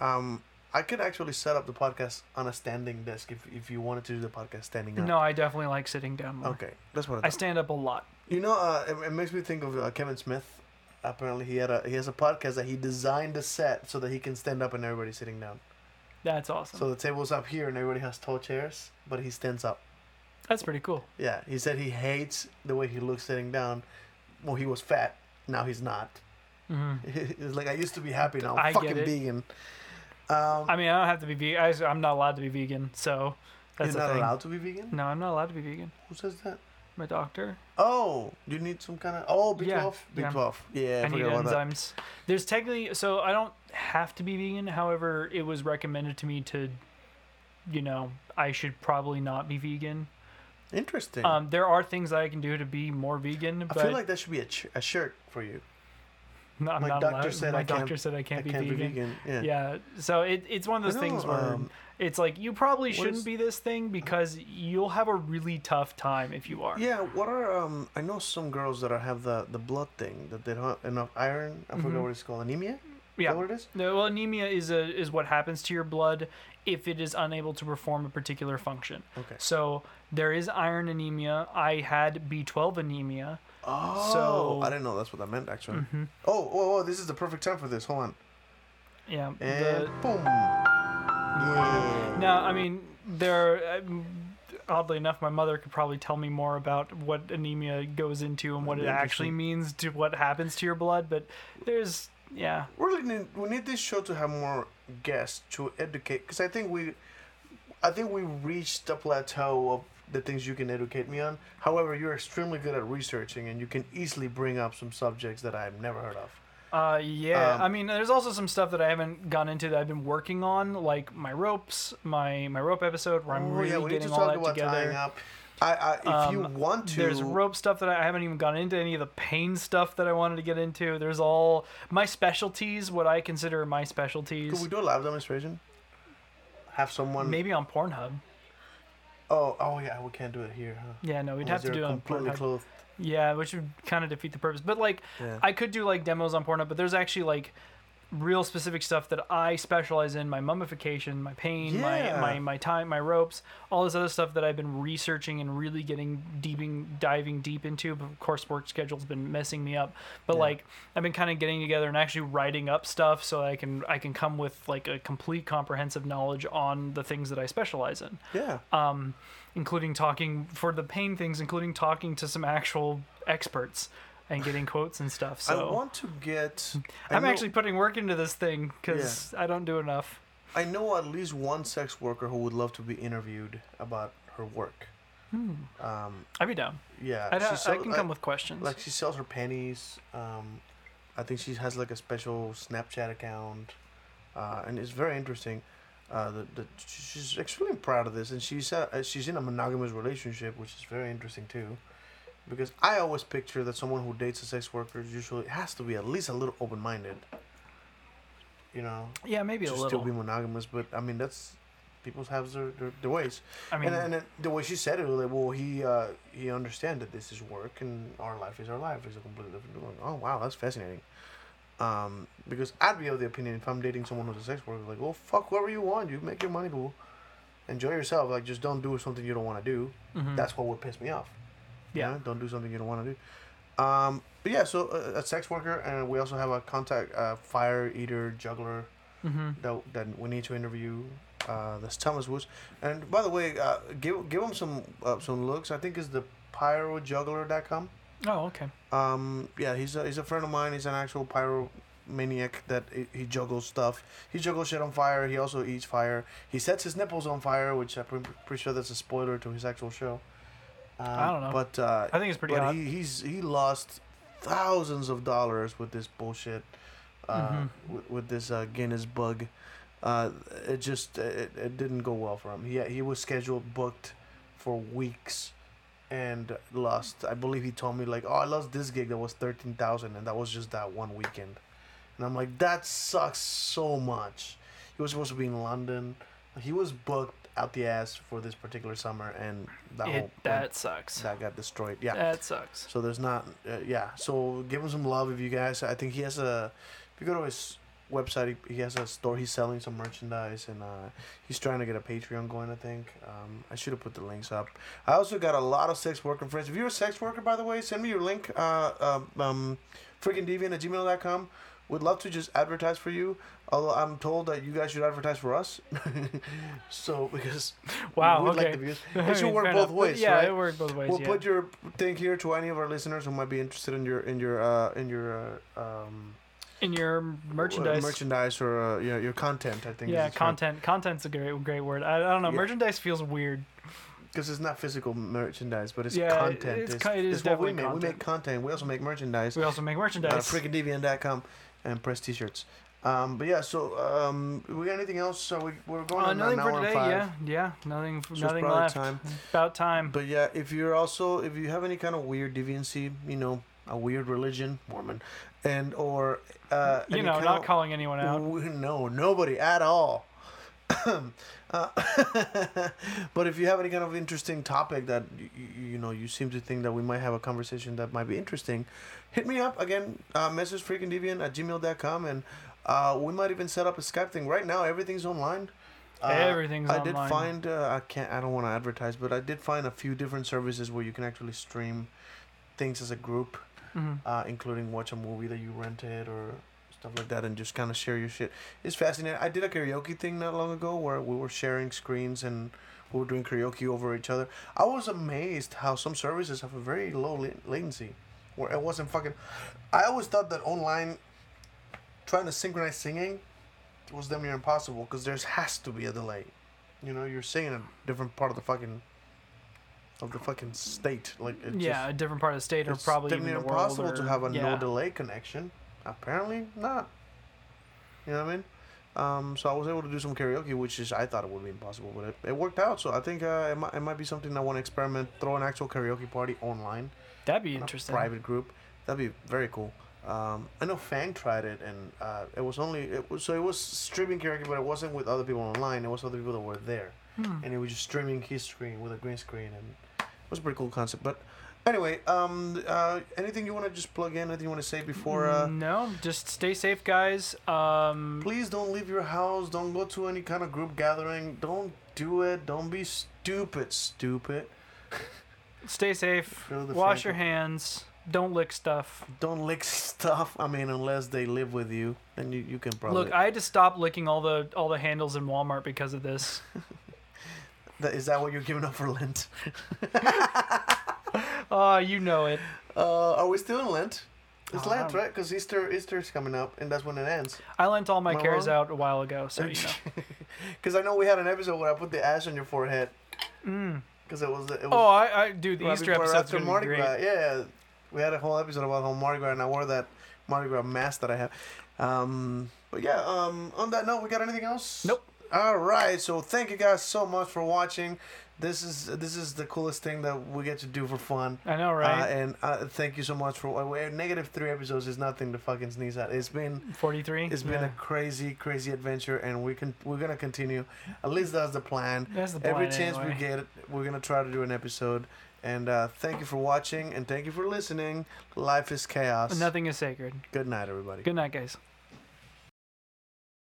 S6: Um, I could actually set up the podcast on a standing desk if, if you wanted to do the podcast standing up.
S7: No, I definitely like sitting down more.
S6: Okay, that's what I
S7: I stand up a lot.
S6: You know, uh, it, it makes me think of uh, Kevin Smith. Apparently, he had a he has a podcast that he designed a set so that he can stand up and everybody's sitting down.
S7: That's awesome.
S6: So the table's up here and everybody has tall chairs, but he stands up.
S7: That's pretty cool.
S6: Yeah, he said he hates the way he looks sitting down. Well, he was fat. Now he's not. It's like I used to be happy. Now I'm
S7: Mm-hmm. I
S6: fucking vegan. Um,
S7: I mean, I don't have to be vegan. I, I'm not allowed to be vegan, so that's
S6: you're not
S7: thing.
S6: allowed to be vegan.
S7: No, I'm not allowed to be vegan.
S6: Who says that?
S7: My doctor.
S6: Oh, Do you need some kind of oh B12.
S7: Yeah,
S6: B12.
S7: yeah.
S6: Yeah, I,
S7: I need
S6: about that.
S7: enzymes. There's technically so I don't have to be vegan. However, it was recommended to me to, you know, I should probably not be vegan.
S6: Interesting.
S7: Um, there are things that I can do to be more vegan,
S6: I feel like that should be a, ch- a shirt for you.
S7: no, I'm
S6: my
S7: not
S6: doctor
S7: allowed.
S6: said
S7: my
S6: I can't-
S7: doctor said I can't,
S6: I
S7: be,
S6: can't
S7: vegan.
S6: be vegan. Yeah.
S7: Yeah, so it, it's one of those things where
S6: um,
S7: it's like you probably shouldn't
S6: is-
S7: be this thing because you'll have a really tough time if you are.
S6: Yeah, what are um? I know some girls that are, have the the blood thing that they don't have enough iron. I forgot what it's called. Anemia. Is
S7: Mm-hmm. Yeah.
S6: that what it is?
S7: No, well, anemia is a is what happens to your blood if it is unable to perform a particular function.
S6: Okay.
S7: So there is iron anemia. I had B12 anemia.
S6: Oh,
S7: So- Mm-hmm.
S6: I didn't know that's what that meant actually. Oh, oh, oh, this is the perfect time for this. Hold on.
S7: Yeah.
S6: And
S7: the,
S6: boom. Yeah.
S7: now, I mean, there. um, Oddly enough, my mother could probably tell me more about what anemia goes into and what it actually means to what happens to your blood. But there's, yeah,
S6: We really need we need this show to have more guests to educate because I think we, I think we reached the plateau of the things you can educate me on. However, you're extremely good at researching and you can easily bring up some subjects that I've never heard of.
S7: Uh, yeah.
S6: Um,
S7: I mean, there's also some stuff that I haven't gone into that I've been working on, like my ropes, my my rope episode, where I'm
S6: Oh,
S7: really
S6: yeah,
S7: getting all that
S6: about tying
S7: together.
S6: up. I, I, if you
S7: Um,
S6: want to,
S7: There's rope stuff that I, I haven't even gone into any of the pain stuff that I wanted to get into. There's all my specialties, what I consider my specialties.
S6: Could we do a live demonstration? Have someone.
S7: Maybe on Pornhub.
S6: Oh, oh yeah, we can't do it here, huh?
S7: Yeah, no, we'd have to do it on
S6: completely
S7: Pornhub.
S6: clothed.
S7: Yeah, which would kind of defeat the purpose. But like,
S6: Yeah.
S7: I could do like demos on Pornhub, but there's actually like real specific stuff that I specialize in: my mummification, my pain,
S6: Yeah.
S7: my my my time, my ropes, all this other stuff that I've been researching and really getting deeping diving deep into. But of course, work schedule's been messing me up. But like, I've been kind of getting together and actually writing up stuff so I can I can come with like a complete comprehensive knowledge on the things that I specialize in
S6: Yeah.
S7: um, including talking for the pain things, including talking to some actual experts and getting quotes and stuff. So
S6: I want to get. I
S7: I'm
S6: know-
S7: actually putting work into this thing because I don't do enough.
S6: I know at least one sex worker who would love to be interviewed about her work. Um,
S7: I'd be down.
S6: yeah,
S7: I
S6: sell-
S7: can
S6: I-
S7: come with questions.
S6: Like she sells her panties. Um, I think she has like a special Snapchat account, uh, and it's very interesting. Uh, the, the, she's extremely proud of this, and she's uh, she's in a monogamous relationship, which is very interesting too. Because I always picture that someone who dates a sex worker usually has to be at least a little open minded. You know,
S7: yeah, maybe a
S6: still
S7: little.
S6: be monogamous, but I mean that's people have their, their, their ways.
S7: I mean,
S6: and, and the way she said it was like, well, he uh, he understands that this is work and our life is our life. It's a completely different. Like, oh wow, that's fascinating. Um, because I'd be of the opinion if I'm dating someone who's a sex worker, like, well, fuck whoever you want, you make your money, boo. Enjoy yourself. Like, just don't do something you don't want to do. That's what would piss me off. You
S7: Yeah.
S6: know? don't do something you don't want to do. Um, but yeah, so uh, a sex worker, and we also have a contact uh, fire eater juggler that that we need to interview. Uh, that's Thomas Woods. And by the way, uh, give give him some uh, some looks. I think it's the pyrojuggler.com.
S7: oh, okay.
S6: Um, yeah, he's a, he's a friend of mine. He's an actual pyromaniac that he, he juggles stuff. He juggles shit on fire. He also eats fire. He sets his nipples on fire, which I'm pretty sure that's a spoiler to his actual show.
S7: I don't know.
S6: But uh,
S7: I think it's pretty
S6: but he he's he lost thousands of dollars with this bullshit. Uh,
S7: Mm-hmm.
S6: with, with this uh, Guinness bug. Uh, it just it, it didn't go well for him. He he was scheduled booked for weeks, and lost. I believe he told me like, oh, I lost this gig that was thirteen thousand, and that was just that one weekend. And I'm like, that sucks so much. He was supposed to be in London. He was booked out the ass for this particular summer, and that
S7: It,
S6: whole
S7: that sucks.
S6: that got destroyed. Yeah.
S7: That sucks.
S6: So there's not, uh, yeah. So give him some love if you guys. I think he has a. If you go to his website, he, he has a store. He's selling some merchandise, and uh, he's trying to get a Patreon going. I think. Um, I should have put the links up. I also got a lot of sex worker friends. If you're a sex worker, by the way, send me your link. Uh, um, um, freakingdeviant at gmail.com. Would love to just advertise for you. Although I'm told that you guys should advertise for us. so because
S7: Wow,
S6: we'd
S7: okay.
S6: like the views. It should work both
S7: enough.
S6: ways.
S7: Yeah,
S6: right?
S7: it worked both ways.
S6: We'll
S7: yeah.
S6: put your thing here to any of our listeners who might be interested in your in your uh, in your uh, um,
S7: in your merchandise.
S6: merchandise or uh, your your content. I think.
S7: yeah, content. Content's a great, great word. I, I don't know.
S6: Yeah.
S7: Merchandise feels weird.
S6: Because it's not physical merchandise, but it's
S7: Yeah,
S6: content.
S7: it's
S6: It's,
S7: ki- it is
S6: it's what we make. We make content. We also make merchandise.
S7: We also make
S6: Uh,
S7: merchandise.
S6: freakingdeviant.com and press t-shirts. Um, but yeah, so um, we got anything else? So we we're going
S7: Uh,
S6: on
S7: nothing
S6: an
S7: for
S6: hour and
S7: today. Yeah, yeah. Nothing.
S6: So
S7: nothing left.
S6: time.
S7: About time.
S6: But yeah, if you're also if you have any kind of weird deviancy, you know, a weird religion, Mormon, and or uh,
S7: you know, not
S6: of-
S7: calling anyone out.
S6: No, nobody at all. uh, but if you have any kind of interesting topic that you, you know you seem to think that we might have a conversation that might be interesting, hit me up again. Uh, message freakingdeviant at gmail.com and uh, we might even set up a Skype thing. Right now, everything's online. Uh,
S7: Everything's
S6: I did
S7: online.
S6: find uh, I can't I don't want to advertise, but I did find a few different services where you can actually stream things as a group
S7: Mhm.
S6: uh, including watch a movie that you rented or stuff like that, and just kind of share your shit. It's fascinating. I did a karaoke thing not long ago where we were sharing screens and we were doing karaoke over each other. I was amazed how some services have a very low la- latency, where it wasn't fucking. I always thought that online trying to synchronize singing was damn near impossible because there has to be a delay. You know, you're singing a different part of the fucking of the fucking state. Like
S7: yeah,
S6: just-
S7: a different part of the state or probably
S6: damn
S7: even
S6: near
S7: the world.
S6: impossible to have a
S7: yeah.
S6: no delay connection. Apparently not. You know what I mean? Um, so I was able to do some karaoke, which is I thought it would be impossible, but it, it worked out. So I think uh, it, might, it might be something I want to experiment. Throw an actual karaoke party online,
S7: That'd be interesting.
S6: private group. That'd be very cool. Um, I know Fang tried it, and uh, it was only it was so it was streaming karaoke, but it wasn't with other people online. It was other people that were there,
S7: Hmm.
S6: and it was just streaming his screen with a green screen, and it was a pretty cool concept. But anyway, um, uh, anything you want to just plug in? Anything you want to say before? Uh,
S7: no, just stay safe, guys. Um,
S6: please don't leave your house. Don't go to any kind of group gathering. Don't do it. Don't be stupid. Stupid.
S7: stay safe. Wash your hands. Don't lick stuff.
S6: Don't lick stuff. I mean, unless they live with you, then you, you can probably.
S7: Look, I had to stop licking all the all the handles in Walmart because of this.
S6: Is that what you're giving up for Lent?
S7: Oh, you know it.
S6: Uh, are we still in Lent? It's
S7: Oh,
S6: Lent,
S7: I'm-
S6: right? Because Easter Easter's coming up, and that's when it ends.
S7: I lent all my
S6: Am
S7: cares
S6: wrong?
S7: out a while ago, so you know.
S6: Because I know we had an episode where I put the ash on your forehead. Because it was the, it was
S7: Oh, I, I dude, the
S6: right
S7: Easter episode's
S6: after Mardi
S7: great.
S6: Gras. Yeah, we had a whole episode about how Mardi Gras, and I wore that Mardi Gras mask that I have. Um, but yeah, um, on that note, we got anything else?
S7: Nope.
S6: All right, so thank you guys so much for watching. This is this is the coolest thing that we get to do for fun.
S7: I know, right?
S6: Uh, and uh, thank you so much for uh, negative three episodes is nothing to fucking sneeze at. It's been
S7: Forty-three.
S6: it's been a crazy crazy adventure, and we can we're gonna continue. At least that's the plan.
S7: That's the plan.
S6: Every chance
S7: anyway.
S6: we get, we're gonna try to do an episode. And uh, thank you for watching, and thank you for listening. Life is chaos.
S7: Nothing is sacred.
S6: Good night, everybody.
S7: Good night, guys.